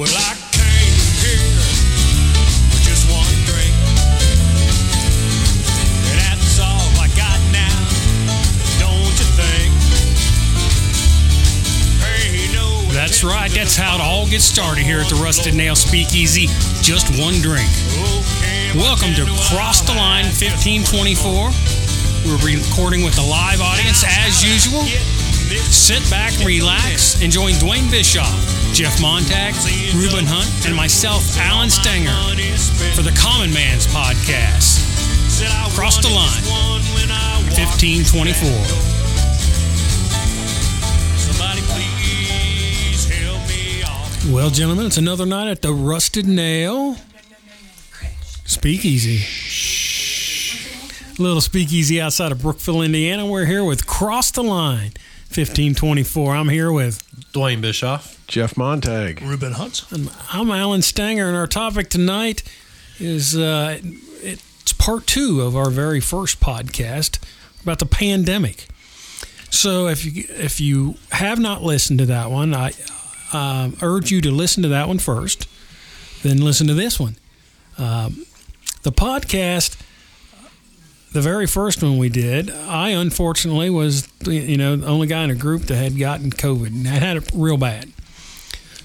Well, I came here with just one drink. And that's all I got now, don't you think? Ain't no That's right. That's how it all gets started here at the Rusted Nail Speakeasy. Just one drink. Welcome to Cross the Line 1524. We're recording with a live audience as usual. Sit back, relax, and join Dwayne Bischoff, Jeff Montag, Ruben Hunt, and myself, Alan Stenger, for the Common Man's Podcast. Cross the Line 1524. Somebody please help me off. Well, gentlemen, it's another night at the Rusted Nail Speakeasy. Little speakeasy outside of Brookville, Indiana. We're here with Cross the Line 1524. I'm here with, Dwayne Bischoff. Jeff Montag. Ruben Hudson. I'm Alan Stanger, and our topic tonight is uh, it's part two of our very first podcast about the pandemic. So if you if you have not listened to that one, I um, urge you to listen to that one first, then listen to this one. Um, the podcast, the very first one we did, I unfortunately was you know the only guy in a group that had gotten COVID and I had it real bad.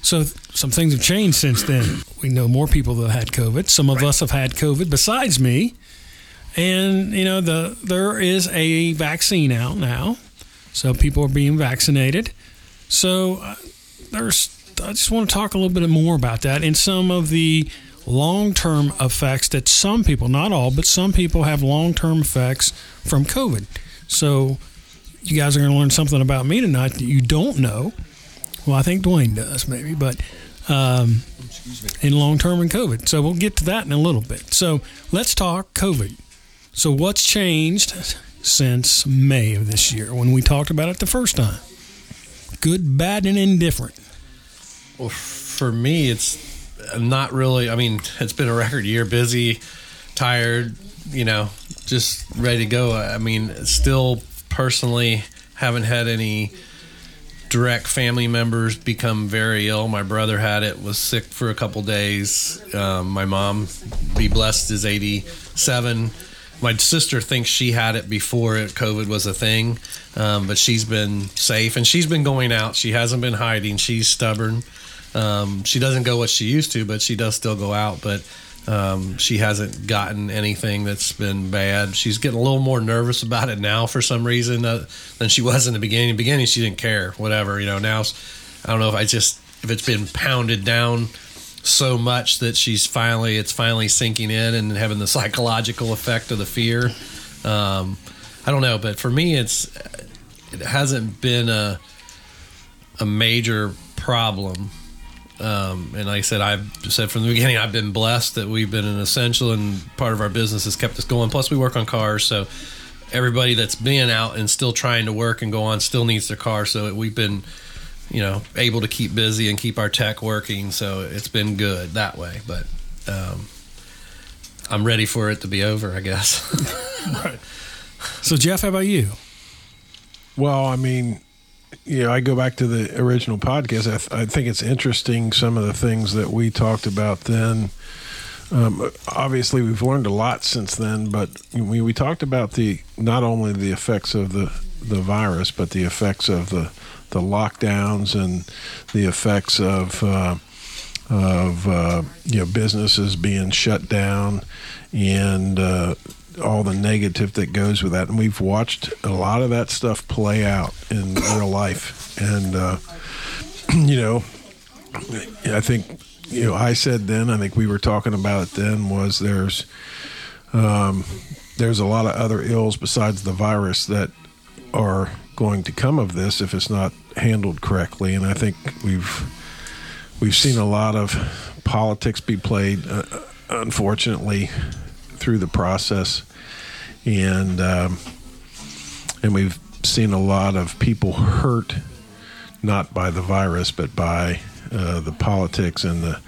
So some things have changed since then. We know more people that had COVID. Some of us have had COVID besides me. And you know the there is a vaccine out now, so people are being vaccinated. So uh, there's I just want to talk a little bit more about that and some of the long-term effects that some people, not all, but some people have long-term effects from COVID. So you guys are going to learn something about me tonight that you don't know. Well, I think Dwayne does maybe, but um, in long term and COVID. So we'll get to that in a little bit. So let's talk COVID. So what's changed since May of this year when we talked about it the first time? Good, bad, and indifferent. Well, for me, it's not really. I mean, it's been a record year, busy, tired, you know, just ready to go. I mean, still personally haven't had any direct family members become very ill. My brother had it, was sick for a couple days. Um, my mom, be blessed, is 87. My sister thinks she had it before it, COVID was a thing, um, but she's been safe and she's been going out. She hasn't been hiding. She's stubborn. Um, she doesn't go what she used to, but she does still go out. But um, she hasn't gotten anything that's been bad. She's getting a little more nervous about it now for some reason uh, than she was in the beginning. In the beginning, she didn't care, whatever. You know, now I don't know if I just if it's been pounded down so much that she's finally it's finally sinking in and having the psychological effect of the fear. Um, I don't know, but for me, it's it hasn't been a a major problem. Um, and like I said, I've said from the beginning, I've been blessed that we've been an essential and part of our business has kept us going. Plus, we work on cars, so everybody that's been out and still trying to work and go on still needs their car. So we've been, you know, able to keep busy and keep our tech working. So it's been good that way. But um, I'm ready for it to be over, I guess. Right. So Jeff, how about you? Well, I mean, you know, I go back to the original podcast. I, th- I think it's interesting some of the things that we talked about then. Um, obviously, we've learned a lot since then, but we, we talked about the not only the effects of the, the virus, but the effects of the the lockdowns and the effects of uh, of uh, you know businesses being shut down and uh, all the negative that goes with that. And we've watched a lot of that stuff play out in real life. And uh, you know, I think you know I said then. I think we were talking about it then. Was there's um, there's a lot of other ills besides the virus that are going to come of this if it's not handled correctly. And I think we've we've seen a lot of politics be played, uh, unfortunately, through the process, and um, and we've seen a lot of people hurt, not by the virus, but by uh, the politics and the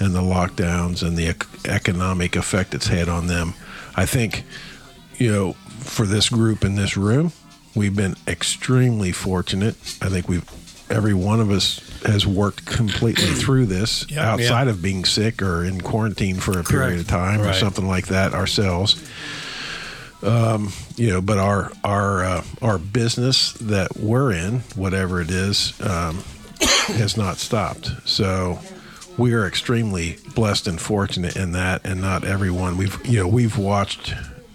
and the lockdowns and the ec- economic effect it's had on them. I think, you know, for this group in this room, we've been extremely fortunate. I think we've every one of us has worked completely through this Yep. outside of being sick or in quarantine for a period of time or something like that ourselves. Um, you know, but our our uh, our business that we're in, whatever it is, um, has not stopped. So we are extremely blessed and fortunate in that, and not everyone. We've you know we've watched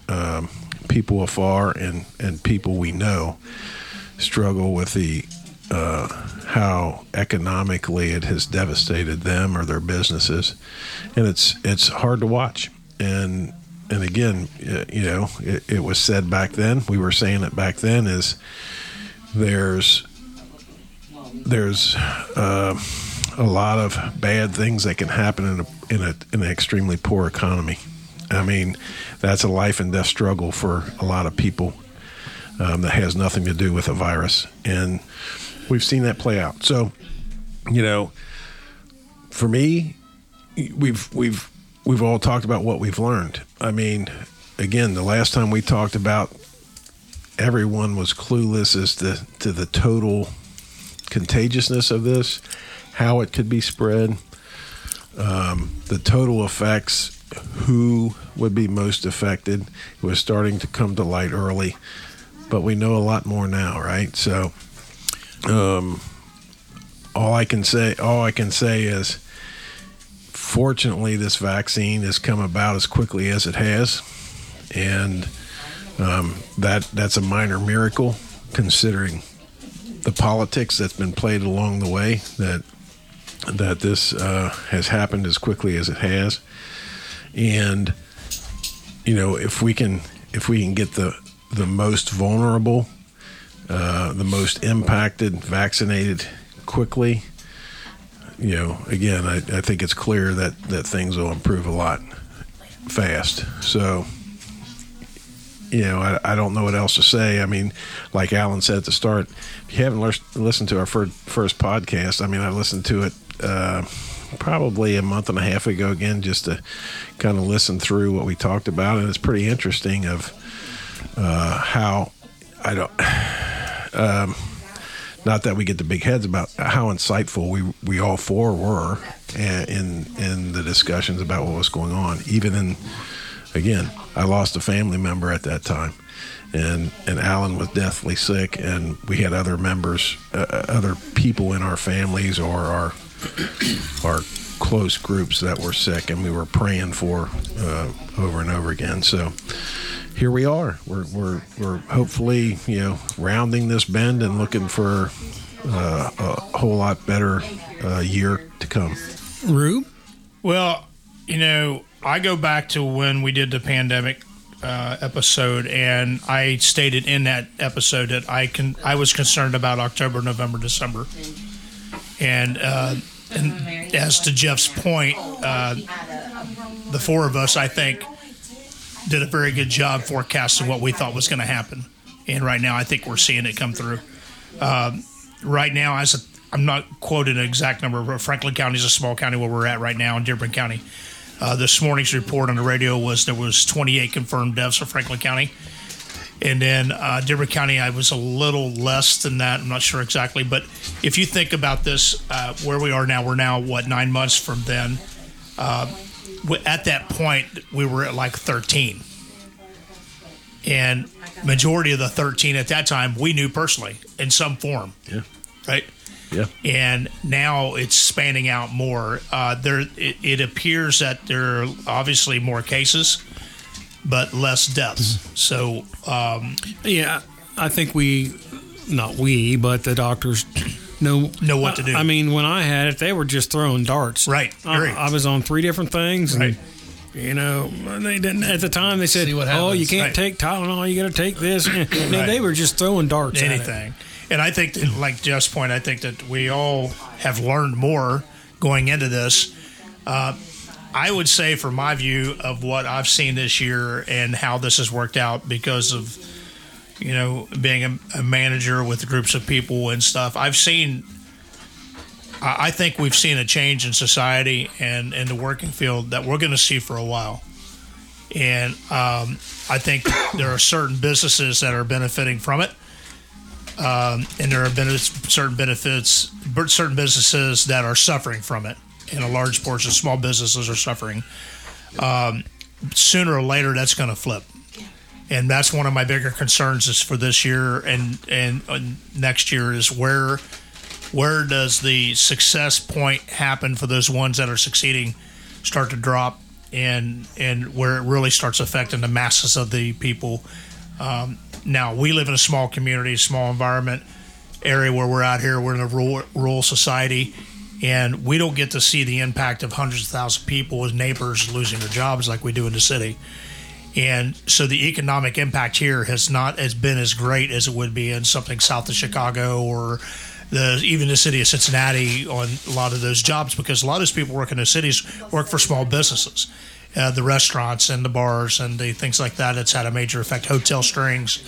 um, people afar and and people we know struggle with the uh, how economically it has devastated them or their businesses, and it's it's hard to watch. And and again, you know, it, it was said back then. We were saying it back then. Is there's there's uh, a lot of bad things that can happen in a in a in an extremely poor economy. I mean, that's a life and death struggle for a lot of people um, that has nothing to do with a virus, and we've seen that play out. So, you know, for me, we've we've we've all talked about what we've learned. I mean, again, the last time we talked about everyone was clueless as to to the total contagiousness of this, how it could be spread, um, the total effects, who would be most affected. It was starting to come to light early, but we know a lot more now, right? So, um, all I can say, all I can say is, fortunately, this vaccine has come about as quickly as it has, and um, that that's a minor miracle considering the politics that's been played along the way that that this uh, has happened as quickly as it has, and you know if we can if we can get the the most vulnerable, uh, the most impacted, vaccinated quickly, you know, again, I, I think it's clear that that things will improve a lot fast. So you know, I, I don't know what else to say. I mean, like Alan said at the start, if you haven't lis- listened to our fir- first podcast, I mean, I listened to it uh, probably a month and a half ago again, just to kind of listen through what we talked about, and it's pretty interesting of uh, how I don't. Um, not that we get the big heads about how insightful we we all four were uh, in in the discussions about what was going on, even in again, I lost a family member at that time, and and Alan was deathly sick, and we had other members, uh, other people in our families or our our close groups that were sick, and we were praying for uh, over and over again. So here we are. We're we're we're hopefully you know rounding this bend and looking for uh, a whole lot better uh, year to come. Rube? Well, you know, I go back to when we did the pandemic uh, episode, and I stated in that episode that I can I was concerned about October, November, December, and uh, and as to Jeff's point, uh, the four of us, I think, did a very good job forecasting what we thought was going to happen, and right now I think we're seeing it come through. Um, right now, as a, I'm not quoting an exact number, but Franklin County is a small county where we're at right now in Dearborn County. Uh, this morning's report on the radio was there was 28 confirmed deaths in Franklin County, and then uh, Dearborn County I was a little less than that. I'm not sure exactly, but if you think about this, uh, where we are now, we're now what nine months from then. Uh, at that point, we were at like 13, and majority of the 13 at that time we knew personally in some form. Yeah. Right Yeah. and now it's spanning out more. Uh, there, it, it appears that there are obviously more cases, but less deaths. So, um, Yeah, I think we, not we, but the doctors know Know what to do. I mean, when I had it, they were just throwing darts. Right, I, agree. I was on three different things. Right. And, you know, they didn't at the time. They said, what "Oh, you can't Right. take Tylenol. You got to take this." I mean, Right. they were just throwing darts. at it. anything. And I think that, like Jeff's point, I think that we all have learned more going into this. Uh, I would say, from my view of what I've seen this year and how this has worked out, because of you know being a, a manager with groups of people and stuff, I've seen. I think we've seen a change in society and in the working field that we're going to see for a while. And um, I think there are certain businesses that are benefiting from it um, and there have been certain benefits, certain businesses that are suffering from it, and a large portion of small businesses are suffering. Um, sooner or later, that's going to flip, and that's one of my bigger concerns is for this year and and next year is where where does the success point happen for those ones that are succeeding start to drop and and where it really starts affecting the masses of the people. Um, now we live in a small community, small environment area where we're out here. We're in a rural, rural society, and we don't get to see the impact of hundreds of thousands of people with neighbors losing their jobs like we do in the city. And so the economic impact here has not as been as great as it would be in something south of Chicago or the even the city of Cincinnati on a lot of those jobs because a lot of those people work in those cities work for small businesses. Uh, the restaurants and the bars and the things like that. It's had a major effect. Hotel strings.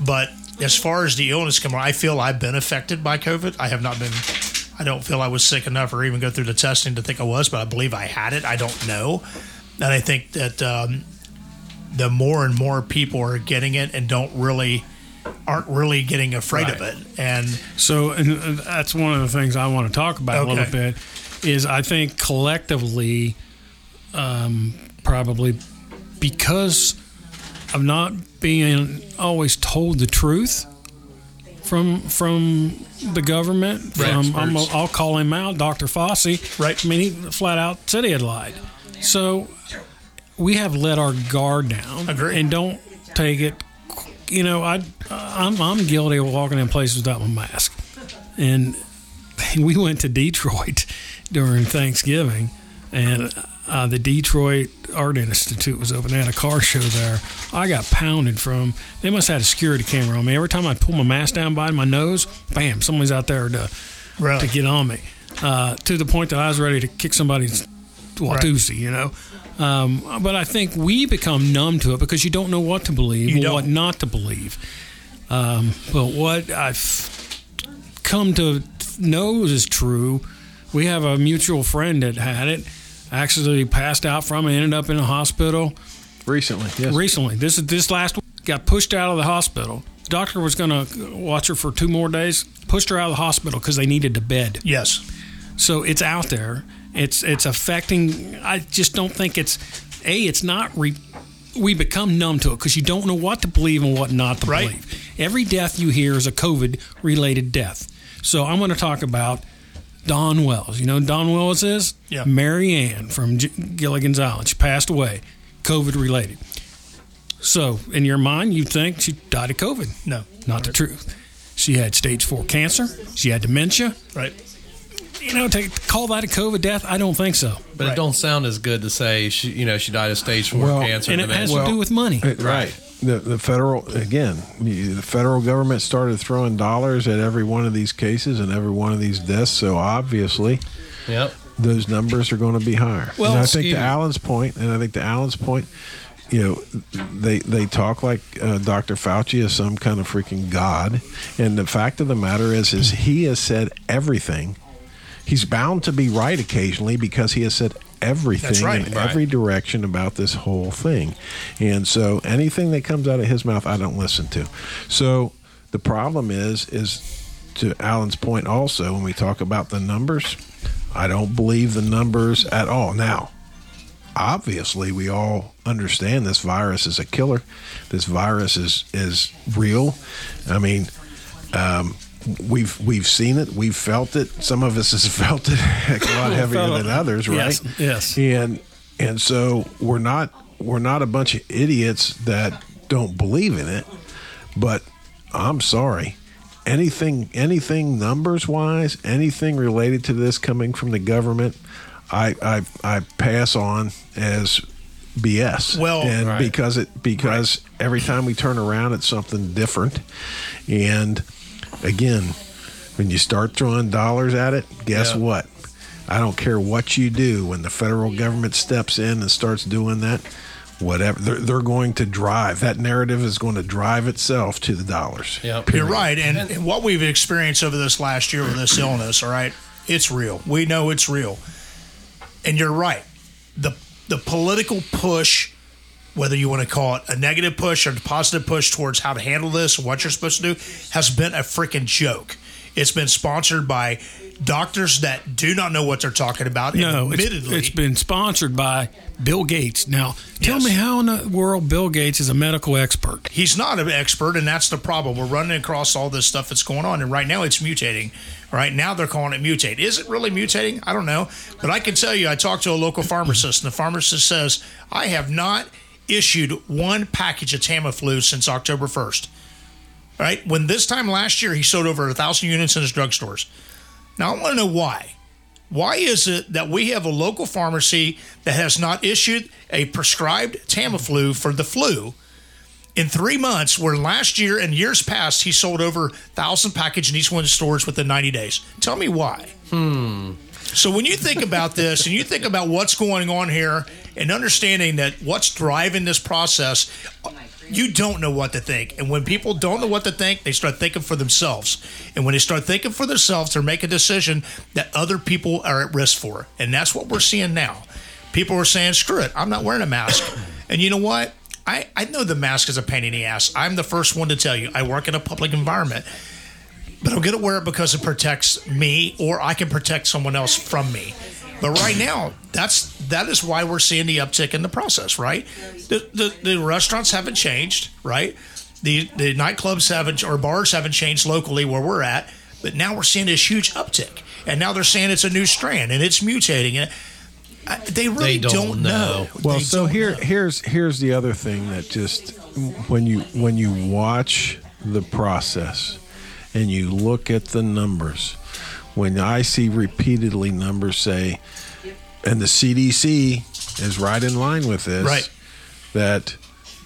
But as far as the illness come, I feel I've been affected by COVID. I have not been. I don't feel I was sick enough or even go through the testing to think I was, but I believe I had it. I don't know, and I think that um, the more and more people are getting it and don't really aren't really getting afraid Right. of it. And So, and uh, that's one of the things I want to talk about a little bit. Is I think collectively, um, probably because of not being always told the truth from from the government. From I'm, Experts. I'll call him out, Dr. Fauci. Right. I mean, he flat out said he had lied. So we have let our guard down Agree. and don't take it. You know, I I'm I'm guilty of walking in places without my mask, and we went to Detroit during Thanksgiving, and uh, the Detroit Art Institute was open. They had a car show there. I got pounded from. They must have had a security camera on me. Every time I pull my mask down by my nose, bam, somebody's out there to Really? to get on me. Uh, to the point that I was ready to kick somebody's Watusi, you know. Um, but I think we become numb to it because you don't know what to believe You and don't. what not to believe. Um, but what I've come to know is true. We have a mutual friend that had it, actually passed out from it, ended up in a hospital Recently, yes. recently. This is this last week, got pushed out of the hospital. The doctor was going to watch her for two more days. Pushed her out of the hospital because they needed a bed. yes, So it's out there. It's it's affecting. I just don't think it's a. It's not. Re, we become numb to it because you don't know what to believe and what not to Right. believe. Every death you hear is a COVID related death. So I'm going to talk about Dawn Wells. You know who Dawn Wells is? Yeah. Mary Ann from G- Gilligan's Island. She passed away, COVID related. So in your mind, you think she died of COVID. no, Not the truth. She had stage four cancer. She had dementia right. You know, to call that a COVID death, I don't think so. But Right. it don't sound as good to say she, you know, she died of stage four Well, cancer. And it has dementia. to do with money. Uh, Right. The the federal again, the the federal government started throwing dollars at every one of these cases and every one of these deaths. So obviously, Yep. those numbers are going to be higher. Well, and I think excuse to. Alan's point, and I think to Alan's point, you know, they they talk like uh, Dr. Fauci is some kind of freaking god, and the fact of the matter is, is he has said everything. He's bound to be right occasionally because he has said everything right. in Right. every direction about this whole thing. And so anything that comes out of his mouth, I don't listen to. So the problem is, is to Alan's point also, when we talk about the numbers, I don't believe the numbers at all. Now, obviously, we all understand this virus is a killer. This virus is is real. I mean, um, we've we've seen it, we've felt it. Some of us has felt it a lot heavier than others, right? Yes, yes. And and so we're not we're not a bunch of idiots that don't believe in it. But I'm sorry. Anything anything numbers wise, anything related to this coming from the government, I I, I pass on as BS. Well- and Right. because it because every time we turn around it's something different. And again, when you start throwing dollars at it, guess Yeah. what? I don't care what you do when the federal government steps in and starts doing that. Whatever they're, they're going to drive that narrative is going to drive itself to the dollars. Yep. You're right, and, and what we've experienced over this last year with this illness, all right, it's real. We know it's real, and you're right. the The political push whether you want to call it a negative push or a positive push towards how to handle this what you're supposed to do, has been a freaking joke. It's been sponsored by doctors that do not know what they're talking about. No, it's, admittedly, it's been sponsored by Bill Gates. Now, tell Yes. me how in the world Bill Gates is a medical expert. he's not an expert, and that's the problem. We're running across all this stuff that's going on, and right now it's mutating. Right now they're calling it mutate. Is it really mutating? I don't know, but I can tell you, I talked to a local pharmacist, and the pharmacist says I have not issued one package of Tamiflu since October first. Right when this time last year he sold over a thousand units in his drugstores. Now I want to know why. Why is it that we have a local pharmacy that has not issued a prescribed Tamiflu for the flu? in three months, where last year and years past he sold over thousand package in each one of the stores within 90 days. Tell me why. Hmm. So when you think about this and you think about what's going on here and understanding that what's driving this process, you don't know what to think. And when people don't know what to think, they start thinking for themselves. And when they start thinking for themselves, they're making a decision that other people are at risk for. And that's what we're seeing now. People are saying, screw it, I'm not wearing a mask. And you know what? I, I know the mask is a pain in the ass. I'm the first one to tell you. I work in a public environment, but I'm going to wear it because it protects me, or I can protect someone else from me. But right now, that's that is why we're seeing the uptick in the process. Right, the the, the restaurants haven't changed. Right, the the nightclubs haven't or bars haven't changed locally where we're at. But now we're seeing this huge uptick, and now they're saying it's a new strand and it's mutating. And I, they really They don't know. Well, They so here know. here's here's the other thing that just when you when you watch the process and you look at the numbers, when I see repeatedly numbers say, and the CDC is right in line with this, Right. that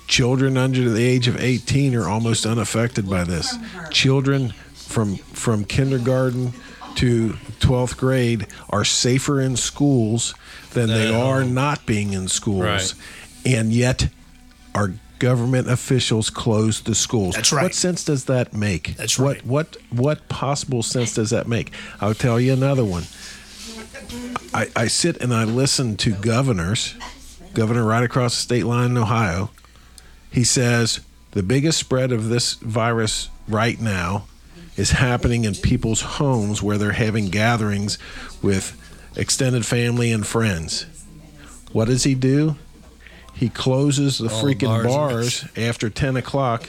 children under the age of 18 are almost unaffected by this. Children from from kindergarten to 12th grade are safer in schools than they are not being in schools. Right. And yet our government officials closed the schools. That's right. What sense does that make? That's right. what. What what possible sense does that make? I'll tell you another one. I, I sit and I listen to governors, governor right across the state line in Ohio. He says the biggest spread of this virus right now is happening in people's homes where they're having gatherings with extended family and friends. What does he do? He closes the All freaking bars bars, after 10 o'clock,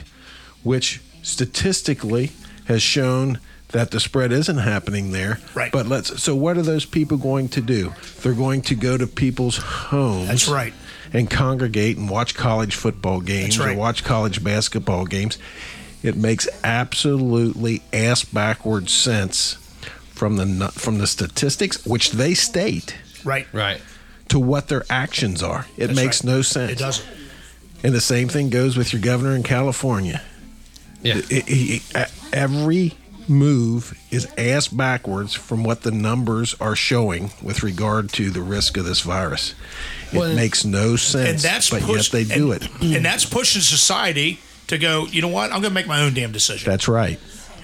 which statistically has shown that the spread isn't happening there. Right. But let's. So what are those people going to do? They're going to go to people's homes. That's right. And congregate and watch college football games right. or watch college basketball games. It makes absolutely ass backwards sense from the from the statistics, which they state, right. Right. To what their actions are. It That's makes right. no sense. It doesn't. And the same thing goes with your governor in California. Yeah. It- it- it- every move is ass backwards from what the numbers are showing with regard to the risk of this virus. It Well, makes no sense, and that's but push- yet they do and- it. and that's pushing society to go. You know what? I'm going to make my own damn decision. That's right.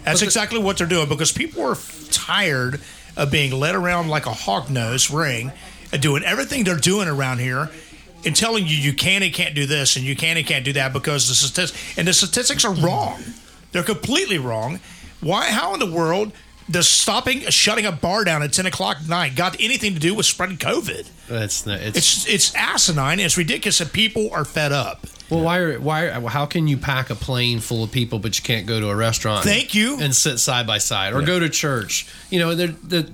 That's exactly what they're doing because people are tired of being led around like a hog nose ring and doing everything they're doing around here and telling you you can and can't do this and you can and can't do that because the statistics and the statistics are wrong. They're completely wrong. Why? How in the world does stopping shutting a bar down at ten o'clock at night got anything to do with spreading COVID? That's not, it's, It's it's asinine. It's ridiculous, and people are fed up. well. Why? Are, why? How can you pack a plane full of people, but you can't go to a restaurant? Thank you. And sit side by side, or go to church. You know, the the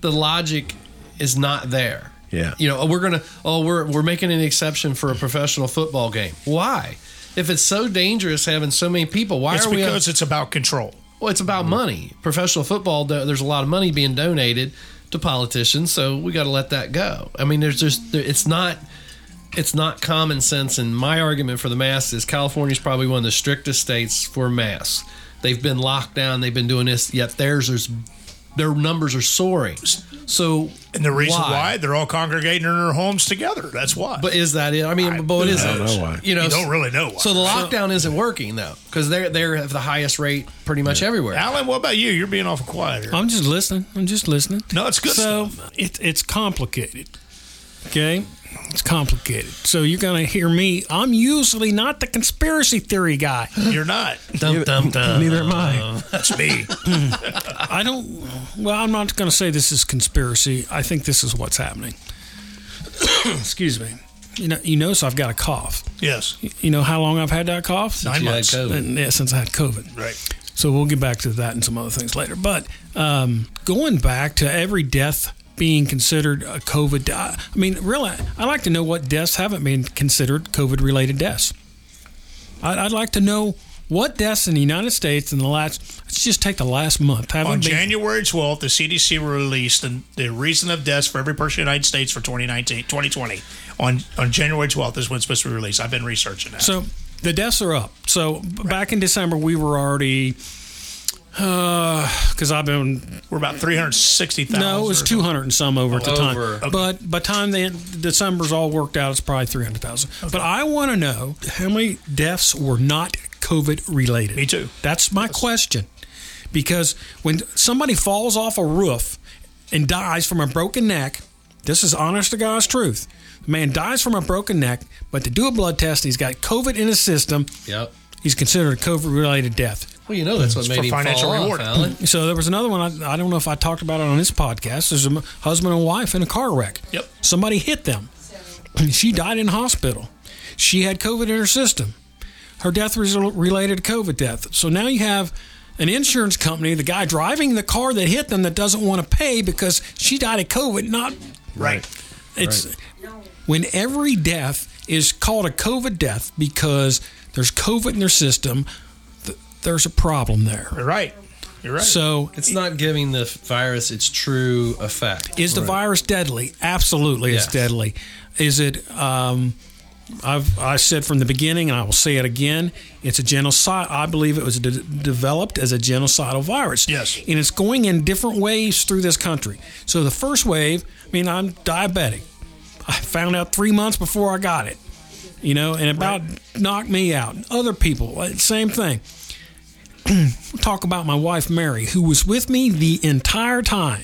the logic is not there. Yeah. You know, oh, we're gonna. Oh, we're we're making an exception for a professional football game. Why? If it's so dangerous having so many people, why It's are we? because it's about control. Well, it's about mm-hmm. money. Professional football, there's a lot of money being donated to politicians, so we got to let that go. I mean, there's just it's not it's not common sense. And my argument for the masks is California's probably one of the strictest states for masks. They've been locked down. They've been doing this. Yet theirs is their numbers are soaring. So And the reason why, they're all congregating in their homes together. That's why. But is that it? I mean, but what is I don't know why. You know, You don't really know why. So the lockdown isn't working though, because they're they're at the highest rate pretty much everywhere. Alan, what about you? You're being awful quiet here. I'm just listening. I'm just listening. No, it's good So stuff. it, it's complicated. Okay, it's complicated. So you're gonna hear me. I'm usually not the conspiracy theory guy. You're not. Dum, dum, dum. Neither am I. That's me. I don't. Well, I'm not going to say this is conspiracy. I think this is what's happening. Excuse me. You know, you notice I've got a cough. Yes. You know how long I've had that cough? Nine months. COVID. And, yeah, since I had COVID. Right. So we'll get back to that and some other things later. But um, going back to every death being considered a COVID, I mean, really, I'd like to know what deaths haven't been considered COVID related deaths. I'd, I'd like to know what deaths in the United States in the last, let's just take the last month, haven't On been. January 12th, the CDC released the, the reason of deaths for every person in the United States for 2019, 2020. On on January 12th is when it's supposed to be released. I've been researching that. So the deaths are up. So b back in December, we were already, Uh, because I've been We're about 360,000. No, it was two hundred and some over at the Over. time. But by the time the December's all worked out, it's probably three hundred thousand. But I want to know how many deaths were not COVID related. Me too. That's my question. Because when somebody falls off a roof and dies from a broken neck, this is honest to God's truth. The man dies from a broken neck, but to do a blood test, he's got COVID in his system. Yep. He's considered a COVID related death. Well, you know that's what It's made for him financial fall reward. off, Alan. So there was another one. I, I don't know if I talked about it on this podcast. There's a husband and wife in a car wreck. Yep. Somebody hit them. She died in hospital. She had COVID in her system. Her death was related to COVID death. So now you have an insurance company, the guy driving the car that hit them, that doesn't want to pay because she died of COVID. Not Right. it's when every death is called a COVID death because there's COVID in their system. Th- there's a problem there. You're right. You're right. So It's not giving the virus its true effect. Is the virus deadly? Absolutely, it's Yes. deadly. Is it? Um, I've I said from the beginning, and I will say it again. It's a genocide. I believe it was de- developed as a genocidal virus. Yes. and it's going in different waves through this country. So the first wave. I mean, I'm diabetic. I found out three months before I got it. You know, and about knocked me out. Other people, uh, same thing. Talk about my wife Mary, who was with me the entire time.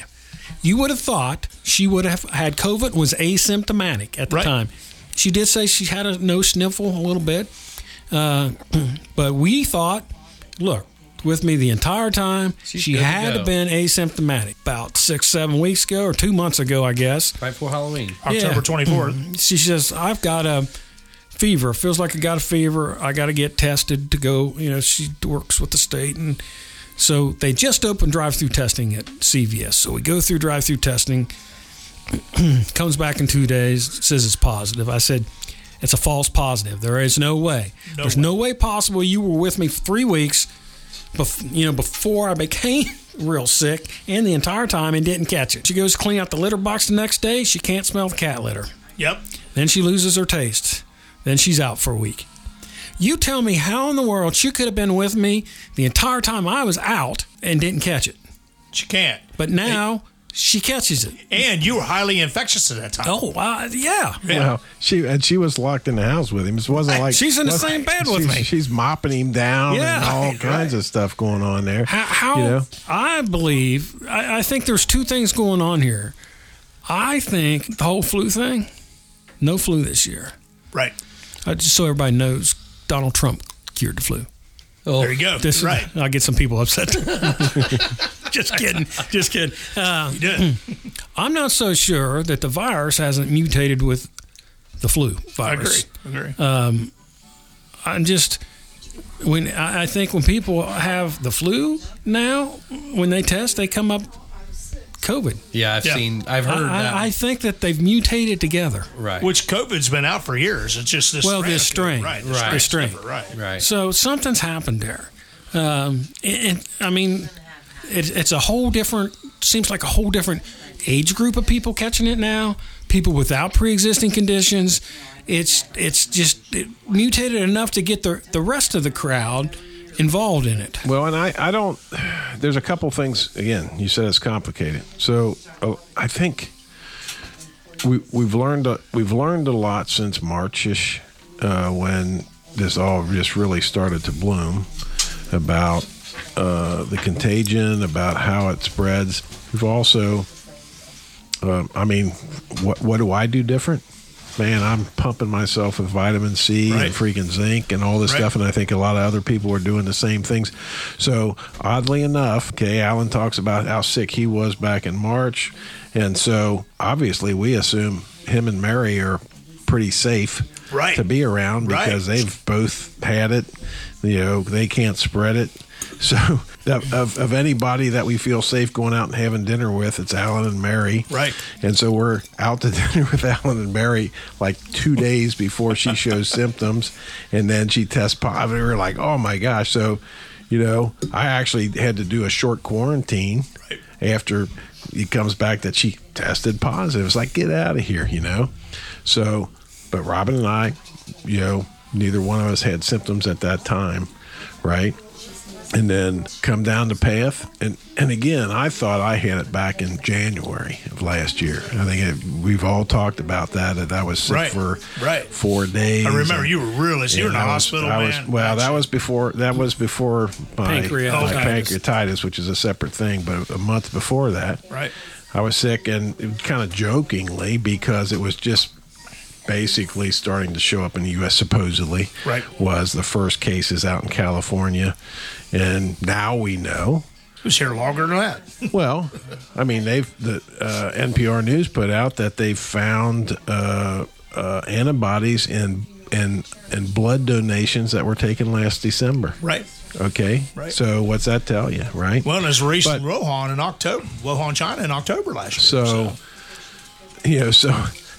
You would have thought she would have had COVID was asymptomatic at the Right. time. She did say she had a nose sniffle a little bit, uh, but we thought, look, with me the entire time, She's she had to been asymptomatic. About six, seven weeks ago, or two months ago, I guess. right before Halloween. October yeah. 24th. She says, I've got a fever. Feels like I got a fever. I got to get tested to go. You know, she works with the state. And so they just opened drive through testing at CVS. So we go through drive through testing. Comes back in two days, says it's positive. I said, it's a false positive. There is no way. No There's way. no way possible you were with me for three weeks, bef- you know, before I became real sick, and the entire time and didn't catch it. She goes clean out the litter box the next day. She can't smell the cat litter. Yep. Then she loses her taste. Then she's out for a week. You tell me how in the world she could have been with me the entire time I was out and didn't catch it. She can't. But now she catches it. And you were highly infectious at that time. Oh, uh, yeah. Yeah. Well, she and she was locked in the house with him. It wasn't like She's in the same bed with she's- me. She's mopping him down Yeah. and all Right. kinds of stuff going on there. How, how you know? I believe, I, I think there's two things going on here. I think the whole flu thing, no flu this year. Right. Uh, just so everybody knows, Donald Trump cured the flu. Oh, There you go. This right. I'll get some people upset. just kidding. Just kidding. Uh, You did. I'm not so sure that the virus hasn't mutated with the flu virus. I agree. virus. Agree. I'm just when I I think when people have the flu now, when they test, they come up COVID. yeah, I've Yeah. seen, I've heard I, that. I, I think that they've mutated together. right. Which COVID's been out for years. It's just this Well, strain this of COVID. strain. Right. Right. This strain. Right. right. So something's happened there. Um, and, and, I mean, it, it's a whole different. Seems like a whole different age group of people catching it now. People without pre-existing conditions. It's it's just it mutated enough to get the the rest of the crowd involved in it. Well, and I, I don't. There's a couple things. Again, you said it's complicated. So uh, I think we we've learned a, we've learned a lot since Marchish uh, when this all just really started to bloom about uh, the contagion, about how it spreads. We've also um, I mean, what what do I do different? Man, I'm pumping myself with vitamin C Right. and freaking zinc and all this Right. stuff, and I think a lot of other people are doing the same things. So, oddly enough, okay, Alan talks about how sick he was back in March, and so obviously we assume him and Mary are pretty safe Right. to be around Right. because they've both had it. You know, they can't spread it. So, of, of, of anybody that we feel safe going out and having dinner with, it's Alan and Mary. Right. And so we're out to dinner with Alan and Mary like two days before she shows symptoms, and then she tests positive. We're like, oh my gosh! So, you know, I actually had to do a short quarantine Right. after it comes back that she tested positive. It's like get out of here, you know. So, but Robin and I, you know, neither one of us had symptoms at that time, right? And then come down the path. And and again, I thought I had it back in January of last year. I think it, we've all talked about that. That I was sick Right, for right. four days. I remember and- you were really so you were in the and I was- hospital, I man. was, well, that was before. That was before my, Pancreatitis. my pancreatitis, which is a separate thing. But a month before that, right. I was sick, and kind of jokingly because it was just basically starting to show up in the U.S. Supposedly, Right. was the first cases out in California, and now we know. It was here longer than that. Well, I mean, they've the uh, NPR News put out that they found uh, uh, antibodies in in in blood donations that were taken last December. Right. Okay, Right. So what's that tell you, right? Well, and it's recent But- Wuhan in October, Wuhan, China in October last year. So, you know, so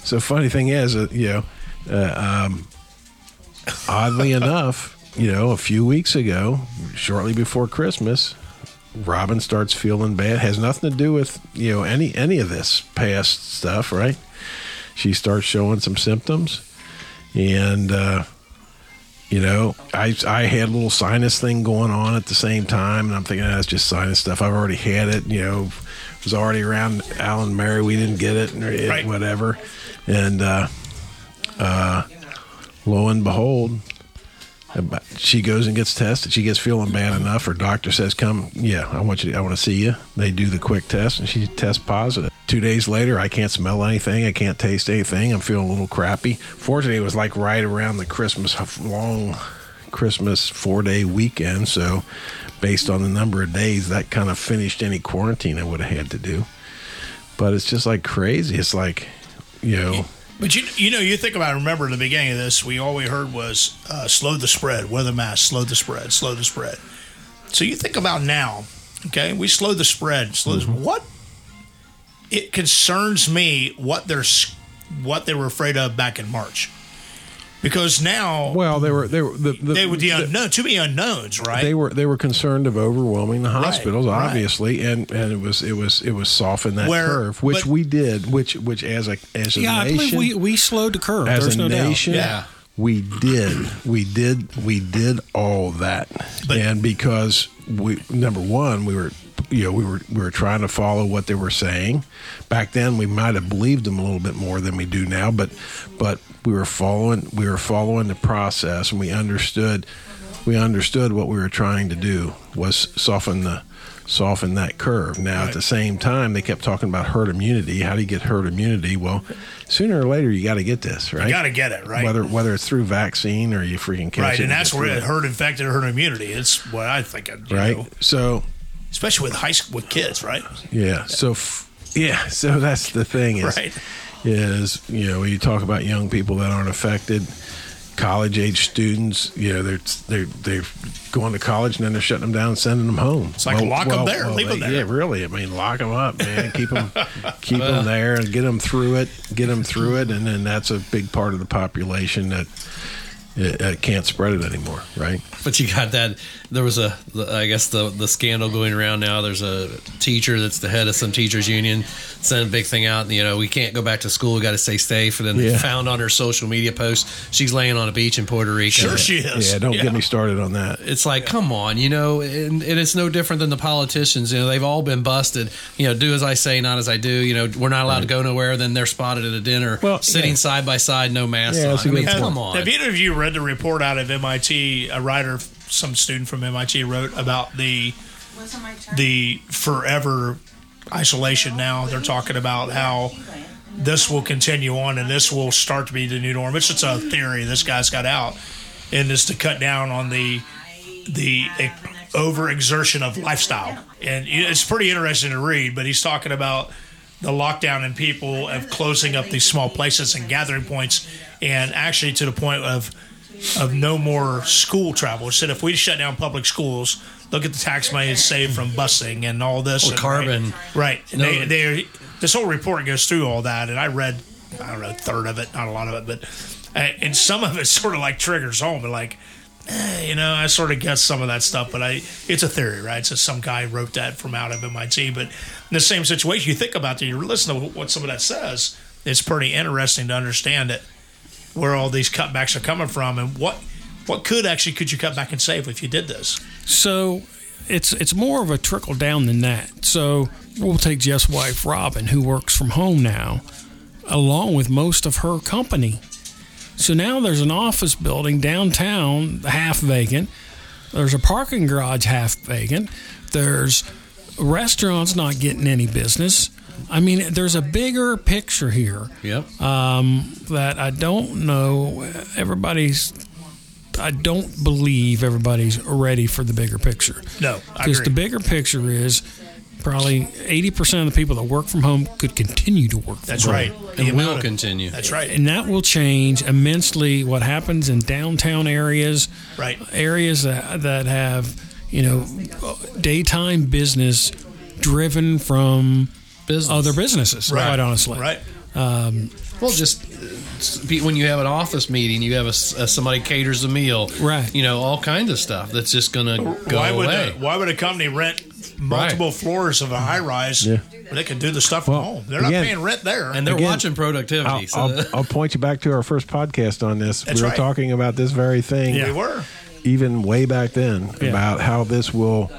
so funny thing is, uh, you know, uh, um, oddly enough, you know, a few weeks ago, shortly before Christmas, Robin starts feeling bad. Has nothing to do with you know any any of this past stuff, right? She starts showing some symptoms, and uh, you know, I I had a little sinus thing going on at the same time, and I'm thinking that's just sinus stuff. I've already had it, you know, was already around Alan Mary. We didn't get it, or it- Right. whatever, and uh, uh, lo and behold, she goes and gets tested. She gets feeling bad enough. Her doctor says, "Come, yeah, I want you. To, I want to see you." They do the quick test, and she tests positive. Two days later, I can't smell anything. I can't taste anything. I'm feeling a little crappy. Fortunately, it was like right around the Christmas long Christmas four day weekend. So, based on the number of days, that kind of finished any quarantine I would have had to do. But it's just like crazy. It's like, you know, But you you know you think about it, remember in the beginning of this we all we heard was uh, slow the spread, wear the mask, slow the spread, slow the spread. So you think about now, okay? We slow the spread, slow Mm-hmm. the, what? It concerns me what they're what they were afraid of back in March, because now well, they were they were the, the, they were the the- unknown, too many unknowns, right? They were they were concerned of overwhelming the hospitals, right. obviously, and and it was it was it was soften that Where- curve, which but- we did, which which as a as a Yeah, I believe we, we slowed the curve. as There's a no nation, doubt. Yeah. we did we did we did all that, But- and because we number one we were you know we were we were trying to follow what they were saying back then we might have believed them a little bit more than we do now but but we were following we were following the process and we understood we understood what we were trying to do was soften the soften that curve now at the same time they kept talking about herd immunity how do you get herd immunity well sooner or later you got to get this right you got to get it right. whether whether it's through vaccine or you freaking catch Right, it Right, and that's where it herd infected, herd immunity. It's what I think. Of, right know, so especially with high school with kids, right? yeah so f- yeah so that's the thing is Right. Is you know when you talk about young people that aren't affected college age students you know they're they're they're going to college and then they're shutting them down and sending them home it's like lock 'em there, leave 'em there. yeah really i mean lock them up man keep them keep them there and get them through it get them through it and then that's a big part of the population that uh, can't spread it anymore right But you got that. There was a, I guess the the scandal going around now. There's a teacher that's the head of some teachers union sent a big thing out. You know, we can't go back to school. We got to stay safe. And then they Yeah. found on her social media post she's laying on a beach in Puerto Rico. Sure, she is. yeah don't get me started on that It's like, come on, you know, and, and it's no different than the politicians. You know, they've all been busted. You know, do as I say, not as I do. You know, we're not allowed to go nowhere. Then they're spotted at a dinner, Well, sitting yeah. side by side, no mask Yeah, on. that's a I mean, come on. Have either of you read the report out of MIT? A writer, some student from MIT, wrote about the Wasn't my turn? the forever isolation now. They're talking about how this will continue on and this will start to be the new norm. It's just a theory this guy's got out, and is to cut down on the the overexertion of lifestyle. And it's pretty interesting to read. But he's talking about the lockdown and people of closing up these small places and gathering points, and actually to the point of of no more school travel. Said if we shut down public schools, look at the tax money it's saved from busing and all this Well, and- carbon. right? And No. they, they this whole report goes through all that, and I read I don't know a third of it, not a lot of it, but uh, and some of it sort of like triggers home, but like. eh, You know, I sort of guess some of that stuff, but I it's a theory, right? So some guy wrote that from out of MIT, but in the same situation, you think about that, you listen to what some of that says. It's pretty interesting to understand it, where all these cutbacks are coming from, and what what could actually could you cut back and save if you did this? So it's it's more of a trickle down than that. So we'll take Jeff's wife Robin, who works from home now, along with most of her company. So now there's an office building downtown, half vacant. There's a parking garage half vacant. There's restaurants not getting any business. I mean, there's a bigger picture here Yep. um, that I don't know. Everybody's. I don't believe everybody's ready for the bigger picture. No, Because the bigger picture is probably 80% of the people that work from home could continue to work from That's home. right. The and amount will of- continue. That's right. And that will change immensely what happens in downtown areas, Right. areas that, that have, you know, daytime business driven from Business. other businesses, Right. quite honestly. Right. Well, just uh, when you have an office meeting, you have a, s- a- somebody caters a meal, Right. You know, all kinds of stuff that's just going to go why would away. a, why would a company rent multiple floors of a high rise Yeah. where they can do the stuff from Well, home? They're not paying rent there. and they're Again, watching productivity. I'll, so I'll, I'll point you back to our first podcast on this. That's we were right. talking about this very thing, we were. even way back then, Yeah. about how this will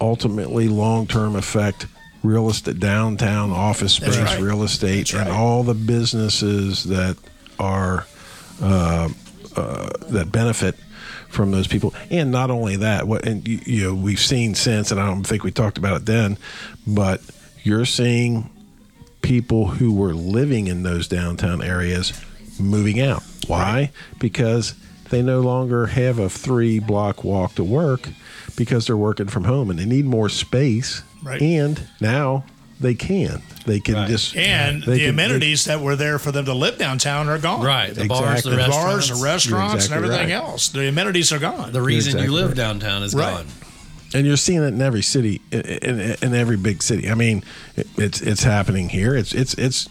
ultimately long term affect real estate, downtown office space, right. real estate, That's and all the businesses that are uh, uh, that benefit from those people. And not only that, what and you, you know we've seen since, and I don't think we talked about it then, but you're seeing people who were living in those downtown areas moving out. Why? Because they no longer have a three block walk to work because they're working from home and they need more space. Right. And now they can. They can Right. just And the can- amenities that were there for them to live downtown are gone. right, the Exactly. bars, the The bars, the restaurants, exactly and everything right. else. The amenities are gone. the reason exactly you live right. downtown is Right. gone. and you're seeing it in every city, in, in, in every big city. I mean, it, it's it's happening here. It's it's it's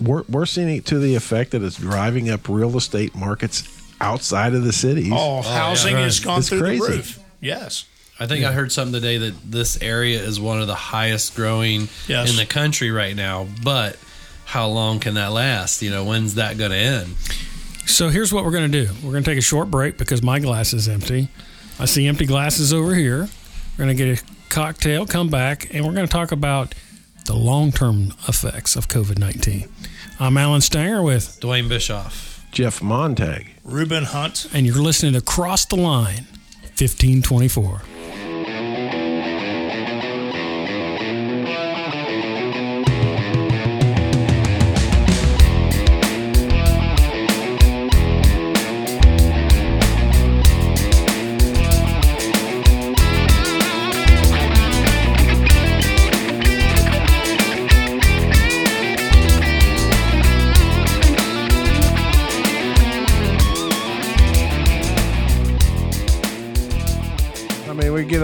we're we're seeing it to the effect that it's driving up real estate markets outside of the cities. Oh, oh, All housing right. has gone It's through crazy. the roof. Yes. I think I heard something today that this area is one of the highest growing Yes. in the country right now. But how long can that last? You know, when's that going to end? So here's what we're going to do. We're going to take a short break because my glass is empty. I see empty glasses over here. We're going to get a cocktail, come back, and we're going to talk about the long term effects of COVID 19. I'm Alan Stanger with, Dwayne Bischoff. Jeff Montag. Reuben Hunt. and you're listening to Cross the Line 1524.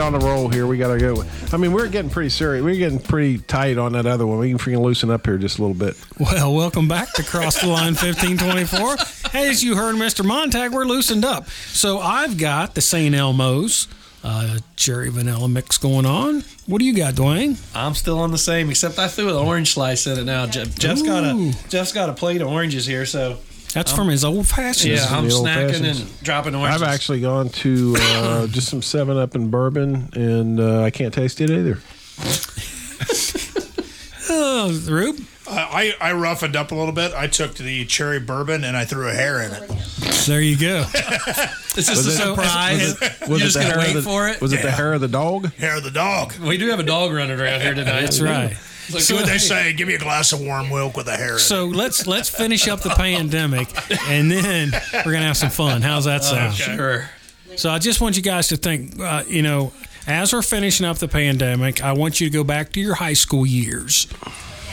On the roll here. We got to go. I mean, we're getting pretty serious. We're getting pretty tight on that other one. We can freaking loosen up here just a little bit. Well, welcome back to Cross the Line 1524. As you heard Mr. Montag, we're loosened up. So I've got the St. Elmo's uh, cherry vanilla mix going on. What do you got, Dwayne? I'm still on the same, except I threw an orange slice in it now. Jeff, Jeff's got a Jeff's got a plate of oranges here, so That's from his old fashioned. yeah, I'm old snacking fashions. and dropping oranges. I've actually gone to uh, just some Seven Up and bourbon, and uh, I can't taste it either. Oh, Rube. I, I I roughened up a little bit. I took the cherry bourbon and I threw a hair in it. There you go. It's just a it- surprise. Was You're it just the gonna hair wait of the, for it. Was it the hair of the dog? Hair of the dog. We do have a dog running around here tonight. That's right. See what they say. Give me a glass of warm milk with a hair. in. So let's let's finish up the pandemic, and then we're gonna have some fun. How's that sound? Sure. So I just want you guys to think, uh, you know, as we're finishing up the pandemic, I want you to go back to your high school years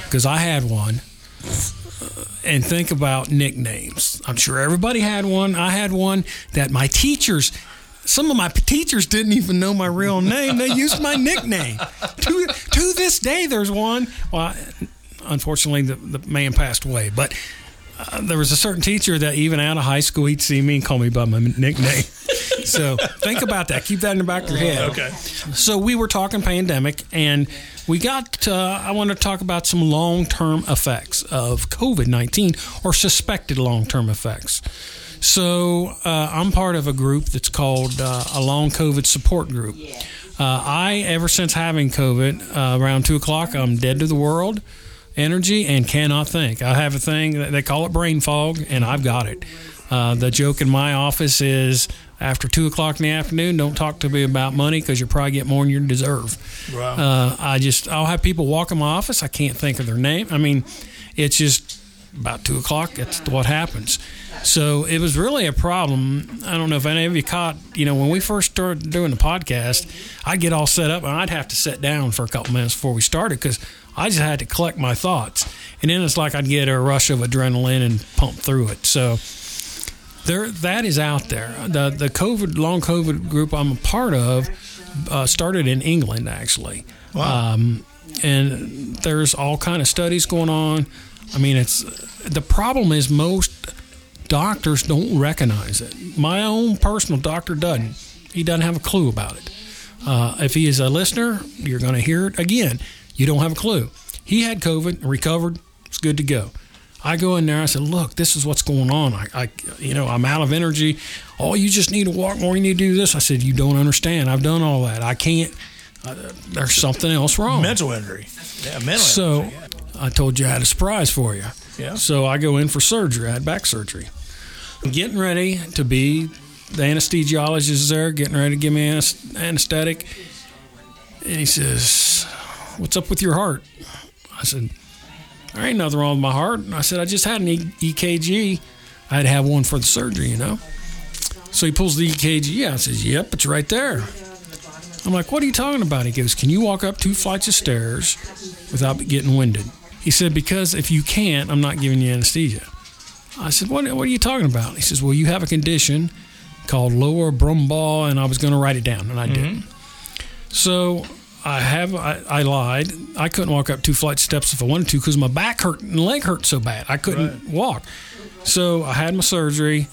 because I had one. uh, And think about nicknames. I'm sure everybody had one. I had one that my teachers, some of my teachers didn't even know my real name. They used my nickname. To, to this day, there's one. Well, unfortunately, the, the man passed away. But uh, there was a certain teacher that even out of high school, he'd see me and call me by my nickname. so think about that. Keep that in the back of your head. okay. So we were talking pandemic, and we got. To, I want to talk about some long-term effects of COVID nineteen or suspected long-term effects. So uh, I'm part of a group that's called uh, a long COVID support group. Uh, I, ever since having COVID, uh, around two o'clock, I'm dead to the world, energy, and cannot think. I have a thing that they call it brain fog, and I've got it. Uh, the joke in my office is after two o'clock in the afternoon, don't talk to me about money because you'll probably get more than you deserve. Wow. Uh, I just I'll have people walk in my office. I can't think of their name. I mean, it's just about two o'clock. That's what happens. So it was really a problem. I don't know if any of you caught. You know, when we first started doing the podcast, I'd get all set up and I'd have to sit down for a couple minutes before we started because I just had to collect my thoughts. And then it's like I'd get a rush of adrenaline and pump through it. So there that is out there. The the COVID long COVID group I'm a part of uh, started in England actually. Wow. Um, and there's all kind of studies going on. I mean, it's the problem is most doctors don't recognize it. My own personal doctor doesn't. He doesn't have a clue about it. Uh, if he is a listener, you're going to hear it again. You don't have a clue. He had COVID, recovered, it's good to go. I go in there. I said, "Look, this is what's going on. I, I, you know, I'm out of energy. Oh, you just need to walk more. You need to do this." I said, "You don't understand. I've done all that. I can't. Uh, there's something else wrong." mental injury. Yeah, mental So injury. I told you I had a surprise for you. Yeah. So I go in for surgery. I had back surgery. I'm getting ready to be the anesthesiologist is there, getting ready to give me anes- anesthetic. And he says, What's up with your heart? I said, There ain't nothing wrong with my heart. And I said, I just had an e- EKG. I had to have one for the surgery, you know? So he pulls the EKG out. I says, Yep, it's right there. I'm like, What are you talking about? He goes, Can you walk up two flights of stairs without getting winded? He said, Because if you can't, I'm not giving you anesthesia. I said, What, what are you talking about? He says, Well, you have a condition called lower Brumball, and I was going to write it down, and I didn't. Mm-hmm. So I have I, I lied. I couldn't walk up two flight steps if I wanted to because my back hurt and leg hurt so bad I couldn't walk. So I had my surgery,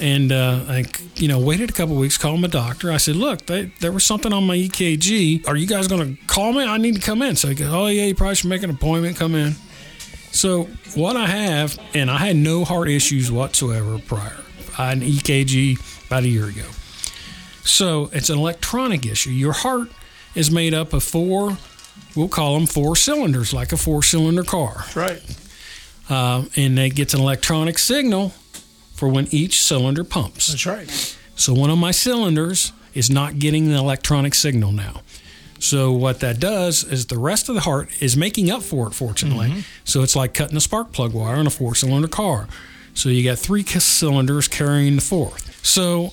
and uh, I you know waited a couple weeks, called my doctor. I said, "Look, they, there was something on my EKG. Are you guys going to call me? I need to come in." So he goes, "Oh yeah, you probably should make an appointment. Come in." So what I have, and I had no heart issues whatsoever prior. I had an EKG about a year ago. So it's an electronic issue. Your heart is made up of four, we'll call them four cylinders, like a four cylinder car. That's right. Uh, and it gets an electronic signal for when each cylinder pumps. That's right. So one of my cylinders is not getting the electronic signal now. So what that does is the rest of the heart is making up for it, fortunately. Mm-hmm. So it's like cutting a spark plug wire on a four-cylinder car. So you got three cylinders carrying the fourth. So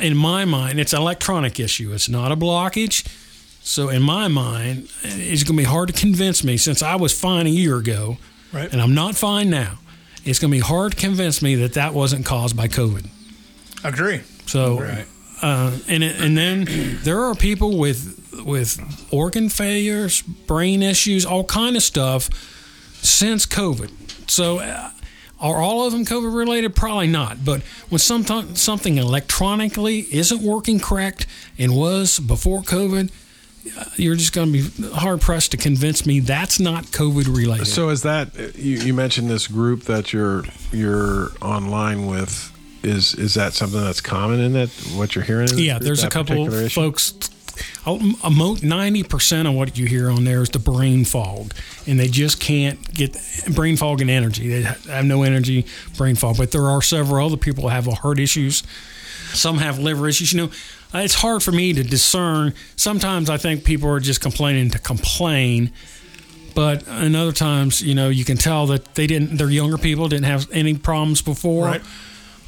in my mind, it's an electronic issue. It's not a blockage. So in my mind, it's going to be hard to convince me since I was fine a year ago, Right. and I'm not fine now. It's going to be hard to convince me that that wasn't caused by COVID. Agree. So, uh, and it- and then there are people with with organ failures, brain issues, all kind of stuff since COVID. So, uh, are all of them COVID related? Probably not. But when something something electronically isn't working correct and was before COVID, you're just going to be hard pressed to convince me that's not COVID related. So is that you, you mentioned this group that you're you're online with? Is is that something that's common in that what you're hearing? Yeah, group, there's a couple folks. Ninety percent of what you hear on there is the brain fog, and they just can't get brain fog and energy. They have no energy, brain fog. But there are several other people who have heart issues. Some have liver issues. You know, it's hard for me to discern. Sometimes I think people are just complaining to complain, But in other times, you know, you can tell that they didn't. They're younger people didn't have any problems before. Right.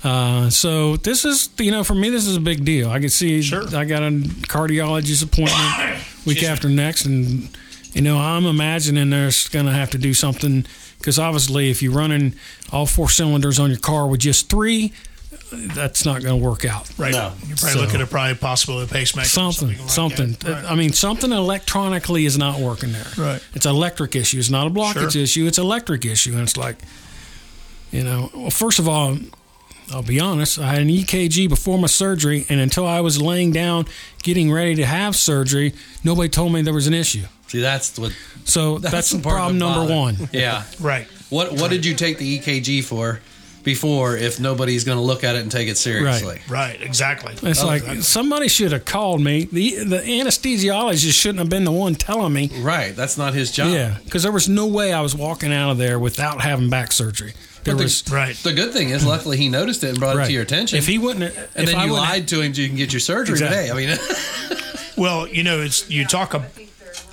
Uh, so this is, you know, for me, this is a big deal. I can see. Sure. I got a cardiologist appointment week after next, and you know, I'm imagining there's going to have to do something because obviously, if you're running all four cylinders on your car with just three, that's not going to work out. Right. No. You're probably So- looking at probably possibly a pacemaker. or Something, like something. that. Right. I mean, something electronically is not working there. Right. It's an electric issue. It's not a blockage Sure. issue. It's an electric issue, and it's like, you know, well, first of all, I'll be honest. I had an EKG before my surgery, and until I was laying down getting ready to have surgery, nobody told me there was an issue. See, that's what. So that's, the problem number one. Yeah. Right. What What did you take the EKG for before if nobody's going to look at it and take it seriously? Right. Exactly. It's Oh, like that- somebody should have called me. The the anesthesiologist shouldn't have been the one telling me. Right. That's not his job. Yeah, because there was no way I was walking out of there without having back surgery. There the- was right. The good thing is, luckily, he noticed it and brought it to your attention. If he wouldn't, and if then I you wouldn't- lied to him so you can get your surgery. Exactly. But hey, I mean, Well, you know, it's you talk. ab-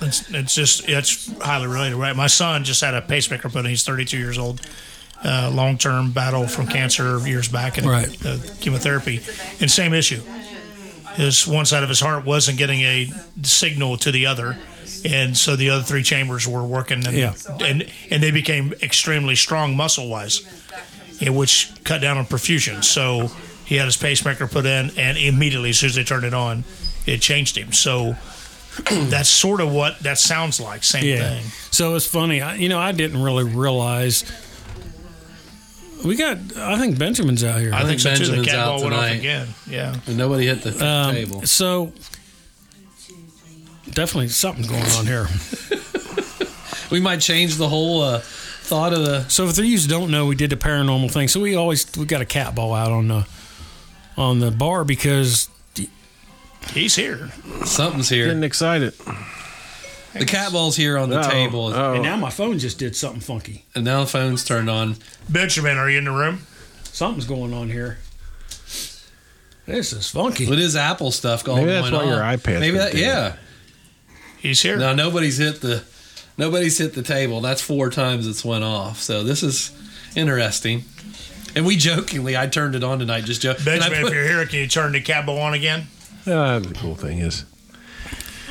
It's, it's just it's highly related, right? My son just had a pacemaker put in. He's 32 years old. Uh, Long term battle from cancer years back and Right. uh, chemotherapy, and same issue. His one side of his heart wasn't getting a signal to the other, and so the other three chambers were working, and Yeah. and, and they became extremely strong muscle wise, which cut down on perfusion. So he had his pacemaker put in, and immediately as soon as they turned it on, it changed him. So that's sort of what that sounds like. Same Yeah. thing. So it's funny. I, you know, I didn't really realize. We got. I think Benjamin's out here. I think so too. The Benjamin's cat out ball went off tonight. again. Yeah. and nobody hit the Um, table. So definitely something going on here. We might change the whole uh, thought of the. So if the youths don't know, we did the paranormal thing. So we always we got a cat ball out on the on the bar because He's here. Something's here. Getting excited. The cat ball's here on the Oh, table, oh. and now my phone just did something funky. and now the phone's turned on. Benjamin, are you in the room? Something's going on here. This is funky. What is Apple stuff going, Maybe that's going why on? your iPad's Maybe been that, dead. yeah. He's here. Now nobody's hit the nobody's hit the table. That's four times it's went off. So this is interesting. And we jokingly, I turned it on tonight, just joking. Benjamin, if you're here, can you turn the cat ball on again? Uh, the cool thing is,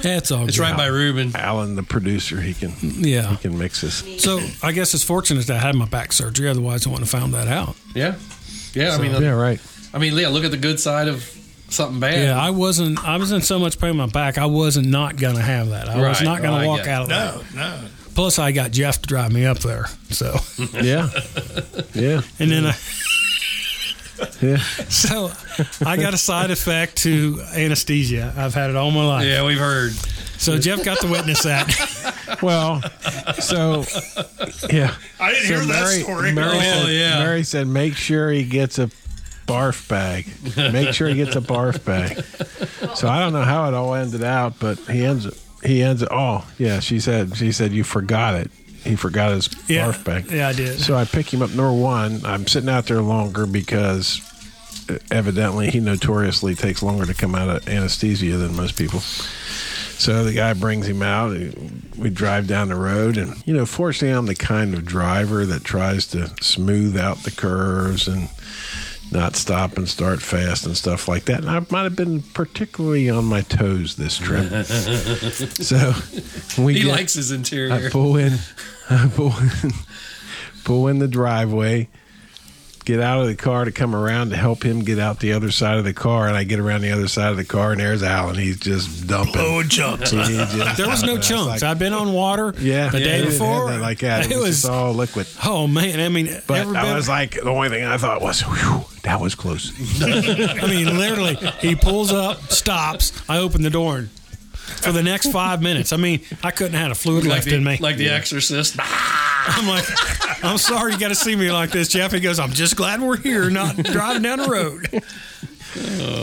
That's all. it's good. right by Ruben. Alan, the producer, he can Yeah. he can mix this. So I guess it's fortunate that I had my back surgery. Otherwise, I wouldn't have found that out. Yeah, yeah. I mean, Yeah, right. I mean, yeah. Look at the good side of something bad. Yeah, I wasn't. I was in so much pain in my back. I wasn't not gonna have that. I was not Oh, gonna I walk out of that. No, no. Plus, I got Jeff to drive me up there. So, Yeah, yeah, and then I, yeah. so I got a side effect to anesthesia. I've had it all my life. yeah. We've heard. So Jeff got to witness that. Well, so yeah. I didn't So hear that story. Mary, Oh, said, yeah. Mary said, make sure he gets a barf bag. Make sure he gets a barf bag. So I don't know how it all ended out, but he ends it. He ends it. Oh, yeah. She said. She said you forgot it. He forgot his Yeah, barf bag. yeah, I did. So I pick him up. Number one, I'm sitting out there longer because uh, evidently he notoriously takes longer to come out of anesthesia than most people. So the guy brings him out. We drive down the road, and you know, fortunately, I'm the kind of driver that tries to smooth out the curves and not stop and start fast and stuff like that. And I might have been particularly on my toes this trip. so we He get- likes his I interior. pull in, I pull in, pull in the driveway, get out of the car to come around to help him get out the other side of the car, and I get around the other side of the car, and there's Alan. He's just dumping. Blowing chunks. He just- There was no I chunks. like, I've been on water. yeah, the yeah, day he before. that like that. It, was, just all liquid. Oh man, I mean, But I bit- was like, the only thing I thought was, whew, that was close. I mean, literally, he pulls up, stops. I open the door, and for the next five minutes, I mean, I couldn't have had a fluid like left the, in me. like the Exorcist. I'm like, I'm sorry you got to see me like this, Jeff. He goes, I'm just glad we're here, not driving down the road.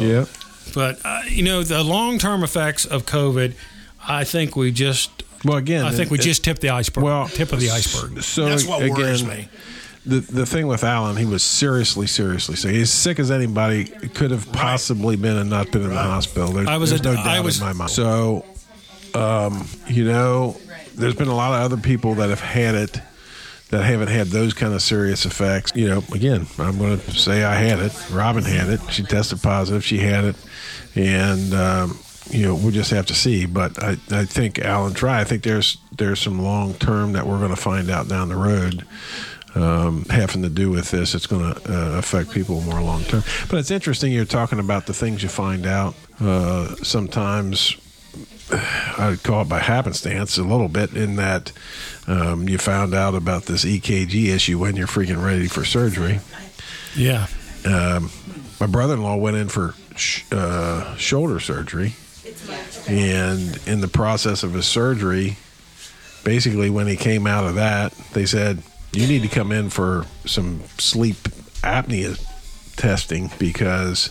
yeah. But uh, you know, the long term effects of COVID, I think we just, Well, again, I think we it- just tipped the iceberg. well tip of the iceberg. So That's what again, worries me. The the thing with Alan, he was seriously, seriously sick. He's sick as anybody could have possibly been and not been in the hospital. There, I was there's a- no I doubt was- in my mind. So, um, you know, there's been a lot of other people that have had it that haven't had those kind of serious effects. You know, again, I'm going to say I had it. Robin had it. She tested positive. She had it, and um, you know we'll just have to see. But I, I think Alan try. I think there's there's some long term that we're going to find out down the road. Um, having to do with this, it's going to uh, affect people more long term. But it's interesting you're talking about the things you find out. Uh, sometimes I'd call it by happenstance a little bit in that um, you found out about this EKG issue when you're freaking ready for surgery. Yeah. Um, my brother-in-law went in for sh- uh, shoulder surgery, and in the process of his surgery, basically when he came out of that, they said you need to come in for some sleep apnea testing because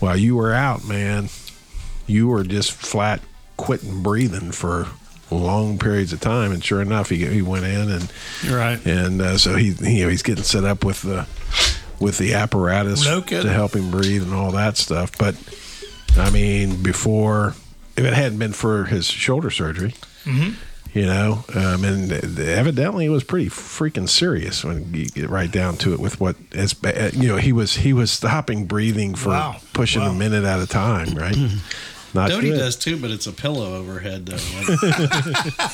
while you were out, man, you were just flat quitting breathing for long periods of time. And sure enough, he, he went in and right. and uh, so he you know he's getting set up with the with the apparatus No to help him breathe and all that stuff. But I mean, before if it hadn't been for his shoulder surgery. You know, um, and evidently it was pretty freaking serious when you get right down to it. With what as you know, he was he was stopping breathing for Wow. pushing a minute at a time, right? Not Dodie good. does too, but it's a pillow overhead. Though.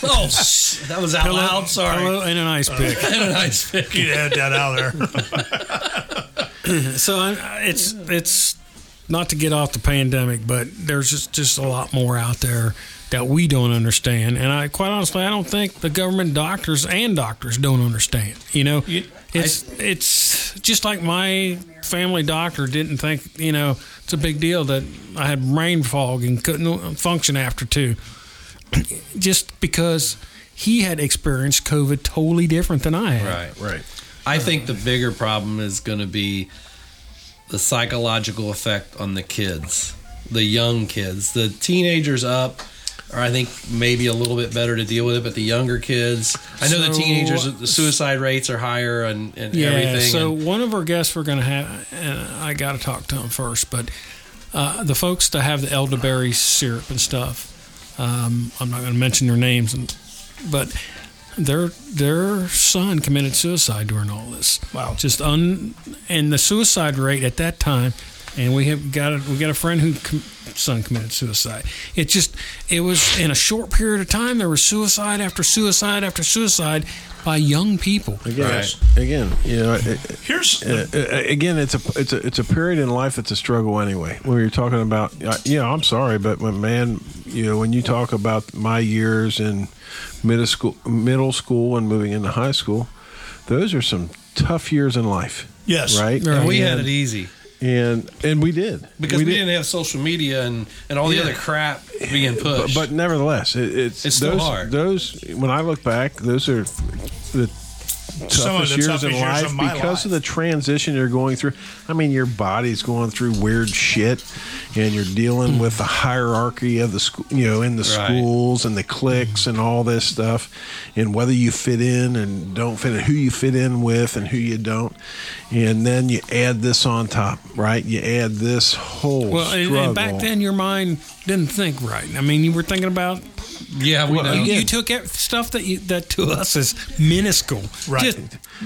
oh, sh- that was out Pillow- loud. Sorry. pillow and an ice pick. And a nice pick. You had that out there. so I, it's it's not to get off the pandemic, but there's just just a lot more out there that we don't understand, and I quite honestly I don't think the government doctors and doctors don't understand. You know, You- it's it's just like my family doctor didn't think you know it's a big deal that I had brain fog and couldn't function after two, just because he had experienced COVID totally different than I had. Right. right. I think the bigger problem is going to be the psychological effect on the kids, the young kids, the teenagers up. Or I think maybe a little bit better to deal with it, but the younger kids, I know the teenagers, the suicide rates are higher and, and Yeah. everything. So and- one of our guests we're going to have, and I got to talk to him first, but uh, the folks that have the elderberry syrup and stuff, um, I'm not going to mention their names, and, but their their son committed suicide during all this. Wow. Just un and the suicide rate at that time, and we have got a, we got a friend who com- son committed suicide. It just it was in a short period of time there was suicide after suicide after suicide by young people. Again, Right. again, you know, it, Here's uh, uh, again, it's a it's a it's a period in life that's a struggle anyway. When you're talking about, uh, you know, I'm sorry, but when man, you know, when you talk about my years in middle school, middle school, and moving into high school, those are some tough years in life. Yes. right. Right. we had it easy and and we did because we, did. didn't have social media and, and all the other crap being But, pushed. but nevertheless, it, it's It's still those, hard. Those when I look back, those are the toughest the years toughest in years life because of the transition you're going through. I mean, your body's going through weird shit, and you're dealing with the hierarchy of the school, you know, in the Right. schools and the cliques and all this stuff, and whether you fit in and don't fit in, who you fit in with and who you don't, and then you add this on top, right? You add this whole Well, and back then your mind didn't think right. I mean, you were thinking about yeah, we Well, know. you, you took stuff that you, that to us is minuscule. Right. Just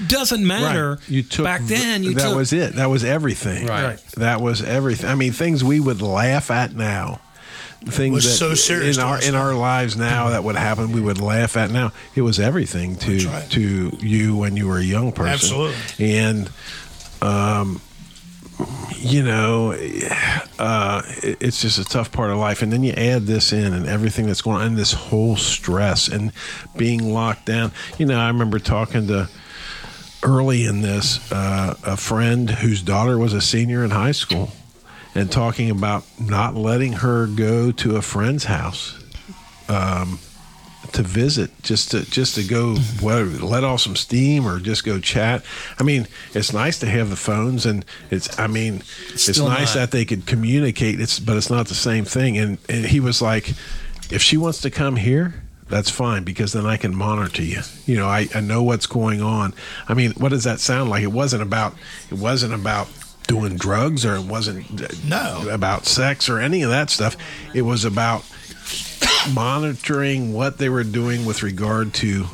doesn't matter. Right. You took back then. You that took was it. That was everything. Right. Right. That was everything. I mean, things we would laugh at now. Things Was that so serious in our us. in our lives now that would happen. We would laugh at now. It was everything to right. to you when you were a young person. Absolutely. And um, you know, uh, it's just a tough part of life. And then you add this in and everything that's going on, and this whole stress and being locked down. You know, I remember talking to early in this uh, a friend whose daughter was a senior in high school and talking about not letting her go to a friend's house um, to visit just to just to go whether let off some steam or just go chat i mean it's nice to have the phones and it's i mean it's Still nice not. that they could communicate it's but it's not the same thing and, and he was like if she wants to come here that's fine because then I can monitor you. You know, I, I know what's going on. I mean, what does that sound like? It wasn't about it wasn't about doing drugs or it wasn't No. about sex or any of that stuff. It was about monitoring what they were doing with regard to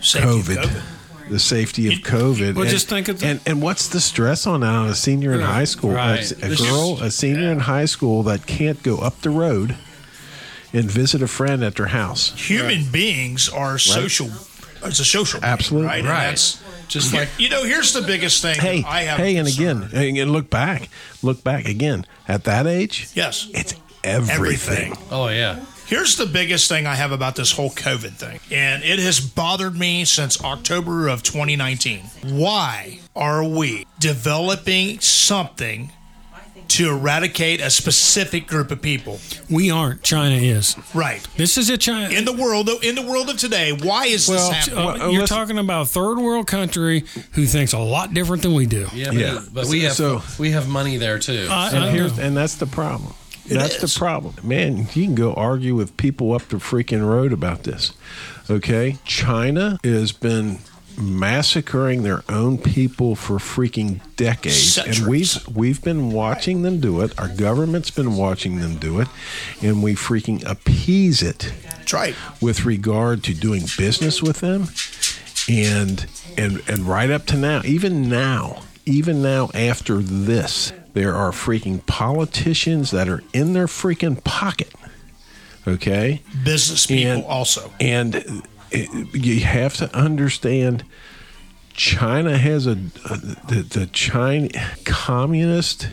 Safety of COVID, the safety of COVID. Well, and, just think of the- and and what's the stress on that a senior in high school? Right. A, a girl, a senior in high school that can't go up the road and visit a friend at their house. Human beings are social. It's a social. being, Absolutely. right. Right. that's- Just like you know, here's the biggest thing. Hey, I have. hey, and concern. again, and look back, look back again. At that age, yes. it's everything. Everything. oh yeah, Here's the biggest thing I have about this whole COVID thing, and it has bothered me since October of 2019. Why are we developing something to eradicate a specific group of people? We aren't. China is. Right. This is a China. In the world, in the world of today, why is Well, this happening? Uh, you're listen- talking about a third world country who thinks a lot different than we do. yeah, Yeah. But, but we have So- we have money there too. I- And here's and that's the problem. That's is. the problem. Man, you can go argue with people up the freaking road about this. Okay? China has been massacring their own people for freaking decades and we've we've been watching them do it. Our government's been watching them do it and we freaking appease it That's right. with regard to doing business with them and and and right up to now even now even now after this there are freaking politicians that are in their freaking pocket okay Business people And- also. and it, you have to understand China has a, a the, the China communist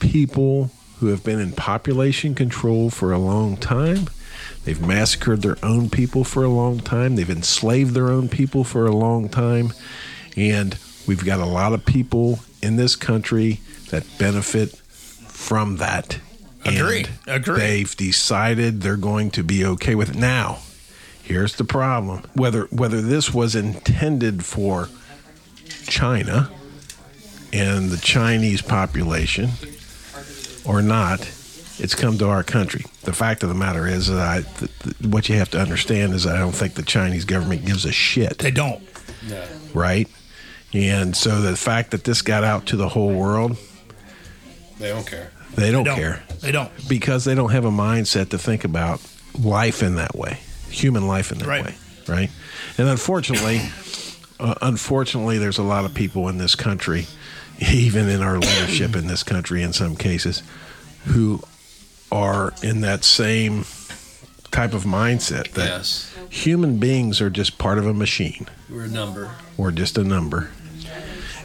people who have been in population control for a long time. They've massacred their own people for a long time. They've enslaved their own people for a long time. And we've got a lot of people in this country that benefit from that. Agree. And Agree. They've decided they're going to be okay with it. Now, here's the problem. Whether whether this was intended for China and the Chinese population or not, it's come to our country. The fact of the matter is that I, th- th- what you have to understand is I don't think the Chinese government gives a shit, They don't. right? And so the fact that this got out to the whole world, they don't care. they don't, They don't care They don't. because they don't have a mindset to think about life in that way, human life in that Right. way, right? And unfortunately, uh, unfortunately, there's a lot of people in this country, even in our leadership in this country, in some cases, who are in that same type of mindset that Yes, human beings are just part of a machine we're a number. or just a number,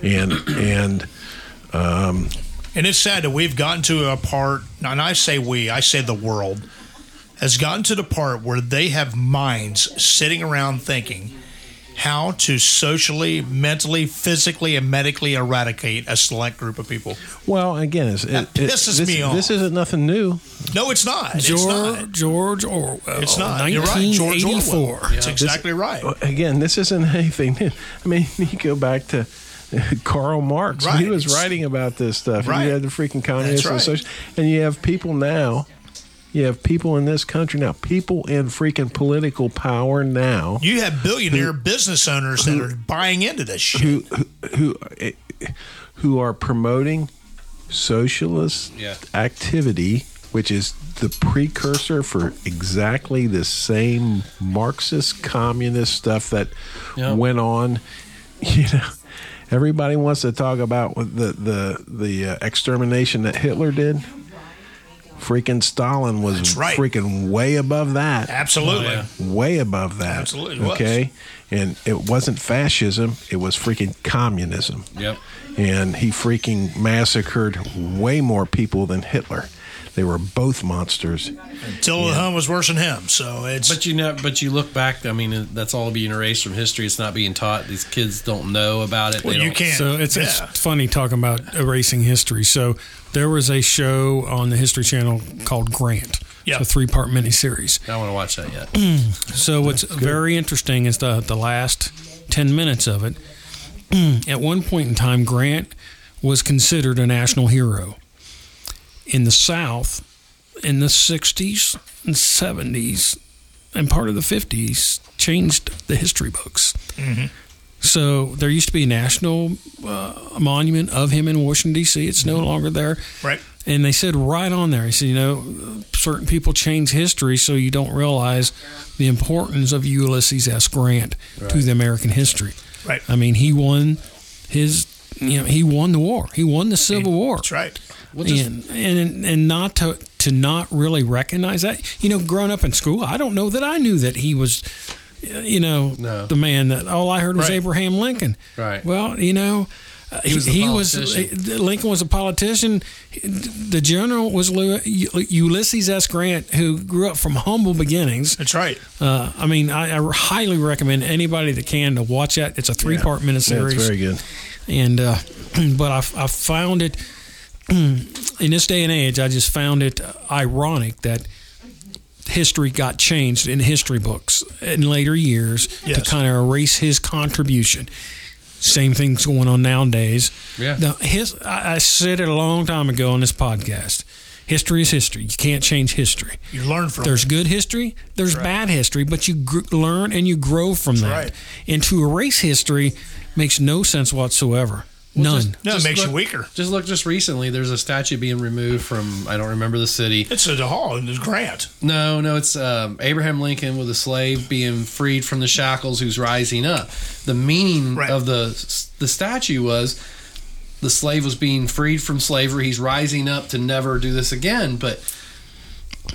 and and And it's sad that we've gotten to a part, and I say we, I say the world, has gotten to the part where they have minds sitting around thinking how to socially, mentally, physically, and medically eradicate a select group of people. well, again, it's, it, That pisses this, me off. This isn't nothing new. No, it's not. It's George, not. George Orwell. It's not. You're right. George Orwell. 1984. That's exactly right. again, this isn't anything new. I mean, you go back to Karl Marx when he was writing about this stuff. and Right. You had the freaking communists and right. social, and you have people now. You have people in this country now, people in freaking political power now, You have billionaire business owners that are buying into this shit. who who who, who are promoting socialist Yeah. activity, which is the precursor for exactly the same Marxist communist stuff that Yeah. went on. You know, everybody wants to talk about the the the uh, extermination that Hitler did. Freaking Stalin was right. freaking way above that Absolutely. Oh, yeah. way above that. Absolutely. Okay. And it wasn't fascism, it was freaking communism. Yep. And he freaking massacred way more people than Hitler. They were both monsters. Till Hun was worse than him. So it's But you know, but you look back. I mean, that's all being erased from history. It's not being taught. These kids don't know about it. well, They you don't- can't. So it's, yeah. it's funny talking about erasing history. So there was a show on the History Channel called Grant. Yeah. It's a three part miniseries. I don't want to watch that yet. So what's very interesting is the the last ten minutes of it. At one point in time, Grant was considered a national hero in the South in the '60s and '70s and part of the '50s. Changed the history books. So there used to be a national uh, monument of him in Washington D.C. It's no longer there. Right. And they said right on there, he said, you know, certain people change history so you don't realize the importance of Ulysses S. Grant to the American history. Right. I mean, he won his, you know, he won the war. He won the Civil War. That's right. And, and and not to to not really recognize that, you know, growing up in school, I don't know that I knew that he was, uh, you know, No. the man that all I heard was Right. Abraham Lincoln. Right. Well, you know, uh, He was he was uh, Lincoln was a politician. The general was Ulysses S. Grant, who grew up from humble beginnings. That's right. Uh, I mean, I, I highly recommend anybody that can to watch that. It's a three part Yeah, miniseries it's very good. and uh, but I, I found it in this day and age. I just found it ironic that history got changed in history books in later years to kind of erase his contribution. Same thing's going on nowadays. Yeah. Now, his, I, I said it a long time ago on this podcast. History is history. You can't change history. You learn from There's it. good history, there's bad history, but you gr- learn and you grow from that. right. And to erase history makes no sense whatsoever. None. just- No, it makes look- you weaker. Just look, just recently, there's a statue being removed from I don't remember the city. It's a hall and there's Grant. No, no, it's um, Abraham Lincoln with a slave being freed from the shackles, who's rising up. The meaning Right. of the the statue was the slave was being freed from slavery. He's rising up to never do this again. But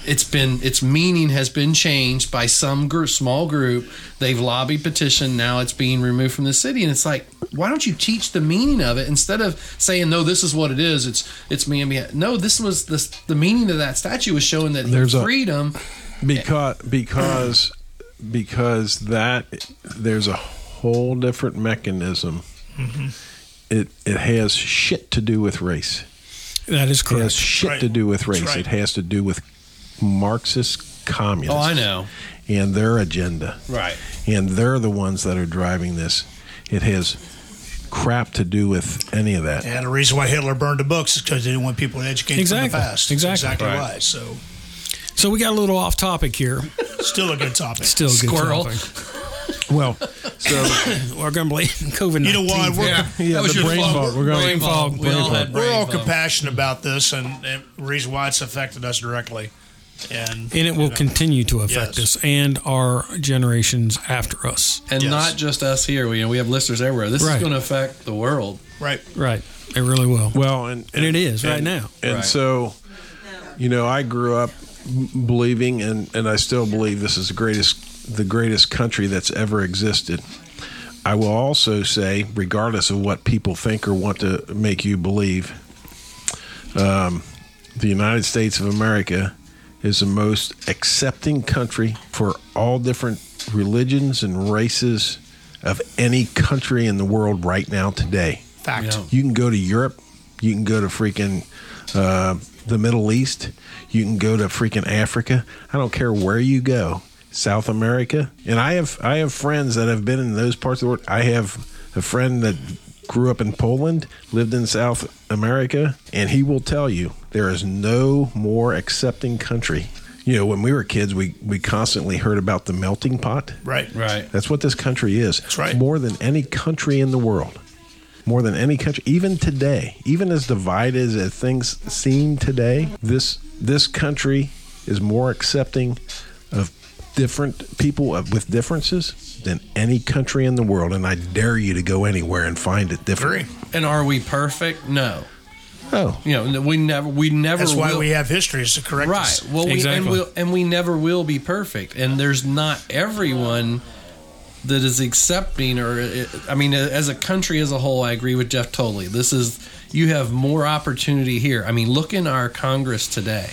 it's been its meaning has been changed by some group, small group. They've lobbied petition. Now it's being removed from the city, and it's like, why don't you teach the meaning of it instead of saying, no, this is what it is. It's it's me and me. No, this was this the meaning of that statue was showing that There's a- freedom. because because because that there's a whole different mechanism. Mm-hmm. It it has shit to do with race. That is correct. It has correct. shit Right. to do with race. right. It has to do with Marxist communists. Oh, I know. And their agenda. Right. And they're the ones that are driving this. It has crap to do with any of that. And the reason why Hitler burned the books is because they didn't want people to educate Exactly. from the past. Exactly. Exactly Right. why. So, So we got a little off topic here. still a good topic. Still a good Squirrel. topic. Well, so We're going to blame COVID. You know what? We're, Yeah, Yeah, that was the brain fault. fog. We're going- brain fog. We brain all fog. had we're all fog. compassionate about this, and, and the reason why it's affected us directly. And, And it will know, continue to affect Yes. us and our generations after us. and Yes. not just us here. We, you know, we have listeners everywhere. This Right. is going to affect the world. Right. Right. It really will. well, and And it is right now. And Right. so, you know, I grew up believing, and, and I still believe this is the greatest the greatest country that's ever existed. I will also say, regardless of what people think or want to make you believe, um, the United States of America is the most accepting country for all different religions and races of any country in the world right now today. Fact. Yeah. You can go to Europe. You can go to freaking uh, the Middle East. You can go to freaking Africa. I don't care where you go. South America, and I have I have friends that have been in those parts of the world. I have a friend that grew up in Poland, lived in South America, and he will tell you there is no more accepting country. You know, when we were kids, we we constantly heard about the melting pot. Right. Right. That's what this country is. That's right. More than any country in the world. More than any country, even today, even as divided as things seem today, this this country is more accepting of different people with differences than any country in the world. And I dare you to go anywhere and find it different. And are we perfect? No. Oh, You know, we never, we never. That's why will- we have history is to correct Right. us. Well, we, Exactly. and, we'll, and we never will be perfect. And there's not everyone that is accepting, or uh, I mean, as a country as a whole, I agree with Jeff totally. This is you have more opportunity here. I mean, look in our Congress today.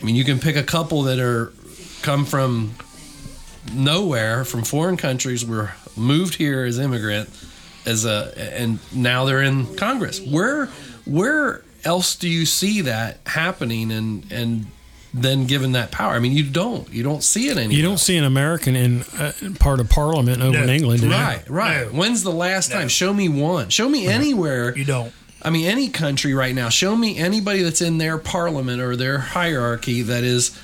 I mean, you can pick a couple that are come from nowhere, from foreign countries, were moved here as immigrant, as a, and now they're in Congress. Where, where else do you see that happening, and and then given that power? I mean, you don't, you don't see it anymore. You don't see an American in uh, part of Parliament over No. in England. do you? Right, right. No. When's the last No. time? Show me one. Show me anywhere. You don't. I mean, any country right now. Show me anybody that's in their parliament or their hierarchy that is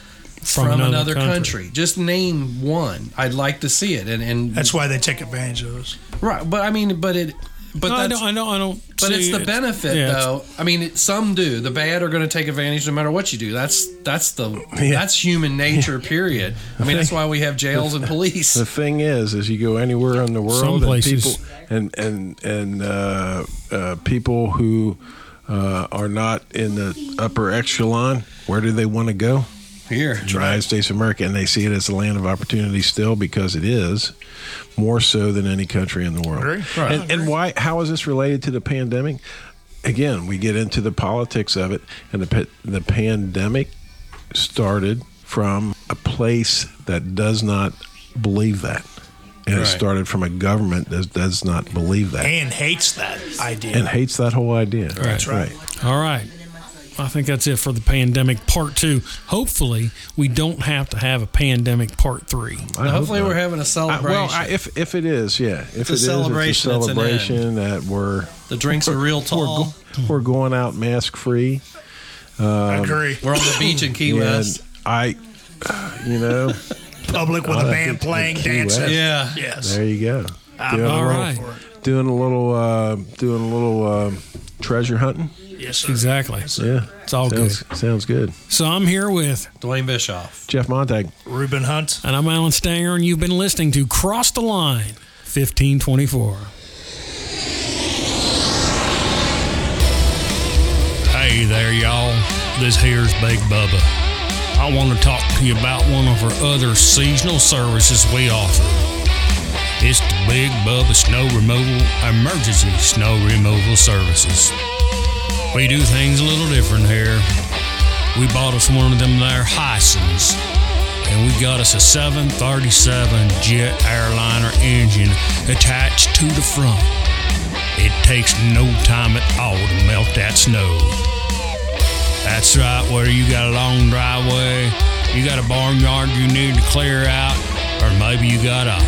from, another another, country. country. Just name one. I'd like to see it. And and That's why they take advantage of us. right. But I mean, but it. But No, I don't. I don't. I don't. But it's see the benefit, yeah, though. I mean, it, some do. The bad are going to take advantage no matter what you do. That's that's the Yeah. that's human nature. Period. I mean, that's why we have jails and police. The thing is, is you go anywhere in the world, Some and places- people and and and uh, uh, people who uh, are not in the upper echelon, where do they want to go? Here, United States of America, and they see it as a land of opportunity still because it is more so than any country in the world. Right. And, and why? How is this related to the pandemic? Again, we get into the politics of it, and the the pandemic started from a place that does not believe that, and it started from a government that does not believe that And hates that idea. and hates that whole idea. That's right. All right. I think that's it for the pandemic part two. Hopefully, we don't have to have a pandemic part three. I hopefully not. we're having a celebration. well, I, if if it is, yeah, if a it is, celebration, it's it's a an celebration that we're the drinks are real we're, tall. go- we're going out mask free. I agree. We're on the beach in Key And West. I, you know, Public with a band playing, Key dancing. West. Yeah. Yes. there you go. I'm Doing a all little- for it. Doing a little, uh, doing a little uh, treasure hunting. Yes, sir. Exactly. Yeah, It's all sounds, Sounds good. So I'm here with, Dwayne Bischoff. Jeff Montag. Ruben Hunt. and I'm Alan Stanger, and you've been listening to Cross the Line 1524. Hey there, y'all. This here's Big Bubba. I want to talk to you about one of our other seasonal services we offer. It's the Big Bubba Snow Removal Emergency Snow Removal Services. We do things a little different here. We bought us one of them there Hisons, and we got us a 737 jet airliner engine attached to the front. It takes no time at all to melt that snow. That's right, whether you got a long driveway, you got a barnyard you need to clear out, or maybe you got a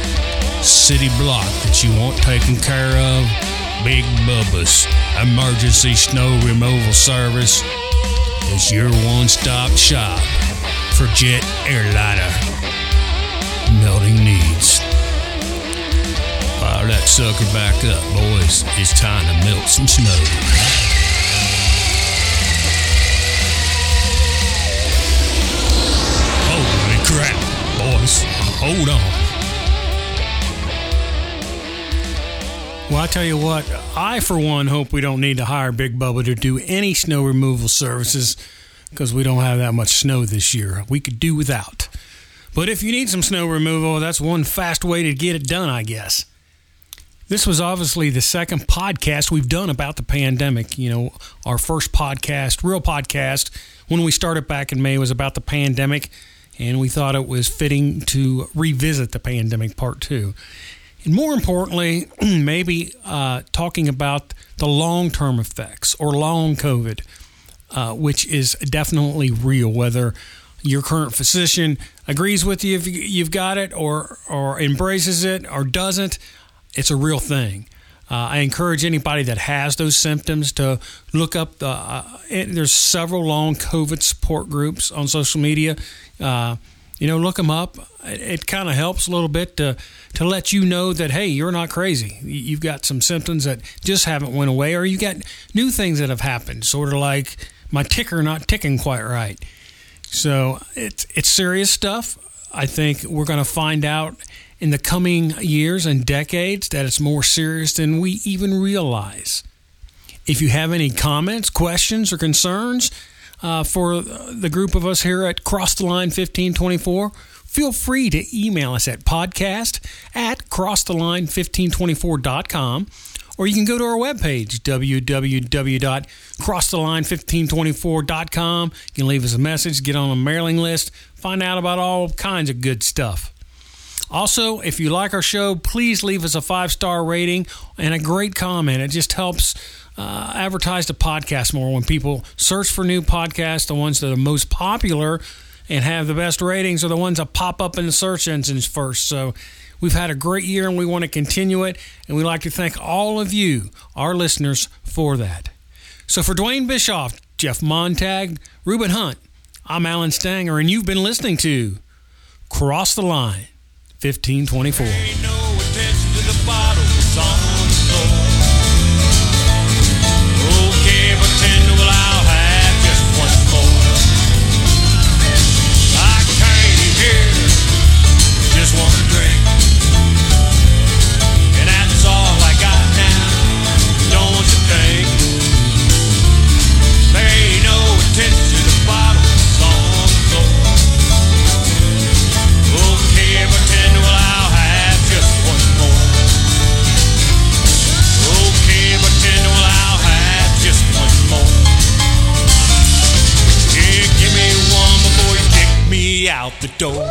city block that you want taken care of, Big Bubba's Emergency Snow Removal Service is your one stop shop for jet airliner melting needs. Fire that sucker back up, boys. It's time to melt some snow. Holy crap, boys. Hold on. Well, I tell you what, I for one hope we don't need to hire Big Bubba to do any snow removal services because we don't have that much snow this year. We could do without. But if you need some snow removal, that's one fast way to get it done, I guess. This was obviously the second podcast we've done about the pandemic. You know, our first podcast, real podcast, when we started back in May, was about the pandemic, and we thought it was fitting to revisit the pandemic part two. And more importantly, maybe uh, talking about the long term effects or long COVID, uh, which is definitely real, whether your current physician agrees with you if you- you've got it or, or embraces it or doesn't. It's a real thing. Uh, I encourage anybody that has those symptoms to look up the. Uh, there's several long COVID support groups on social media. You know, look them up. It, it kind of helps a little bit to to let you know that hey, you're not crazy. You- You've got some symptoms that just haven't went away, or you got new things that have happened. Sort of like my ticker not ticking quite right. So it's it's serious stuff. I think we're going to find out in the coming years and decades that it's more serious than we even realize. If you have any comments, questions, or concerns uh, for the group of us here at Cross the Line 1524, feel free to email us at podcast at crosstheline1524.com or you can go to our webpage, www.crosstheline1524.com. You can leave us a message, get on a mailing list, find out about all kinds of good stuff. Also, if you like our show, please leave us a five star rating and a great comment. It just helps uh, advertise the podcast more when people search for new podcasts. The ones that are most popular and have the best ratings are the ones that pop up in the search engines first. So, we've had a great year and we want to continue it. And we'd like to thank all of you, our listeners, for that. So, for Dwayne Bischoff, Jeff Montag, Reuben Hunt, I'm Alan Stanger, and you've been listening to Cross the Line 1524. Yeah,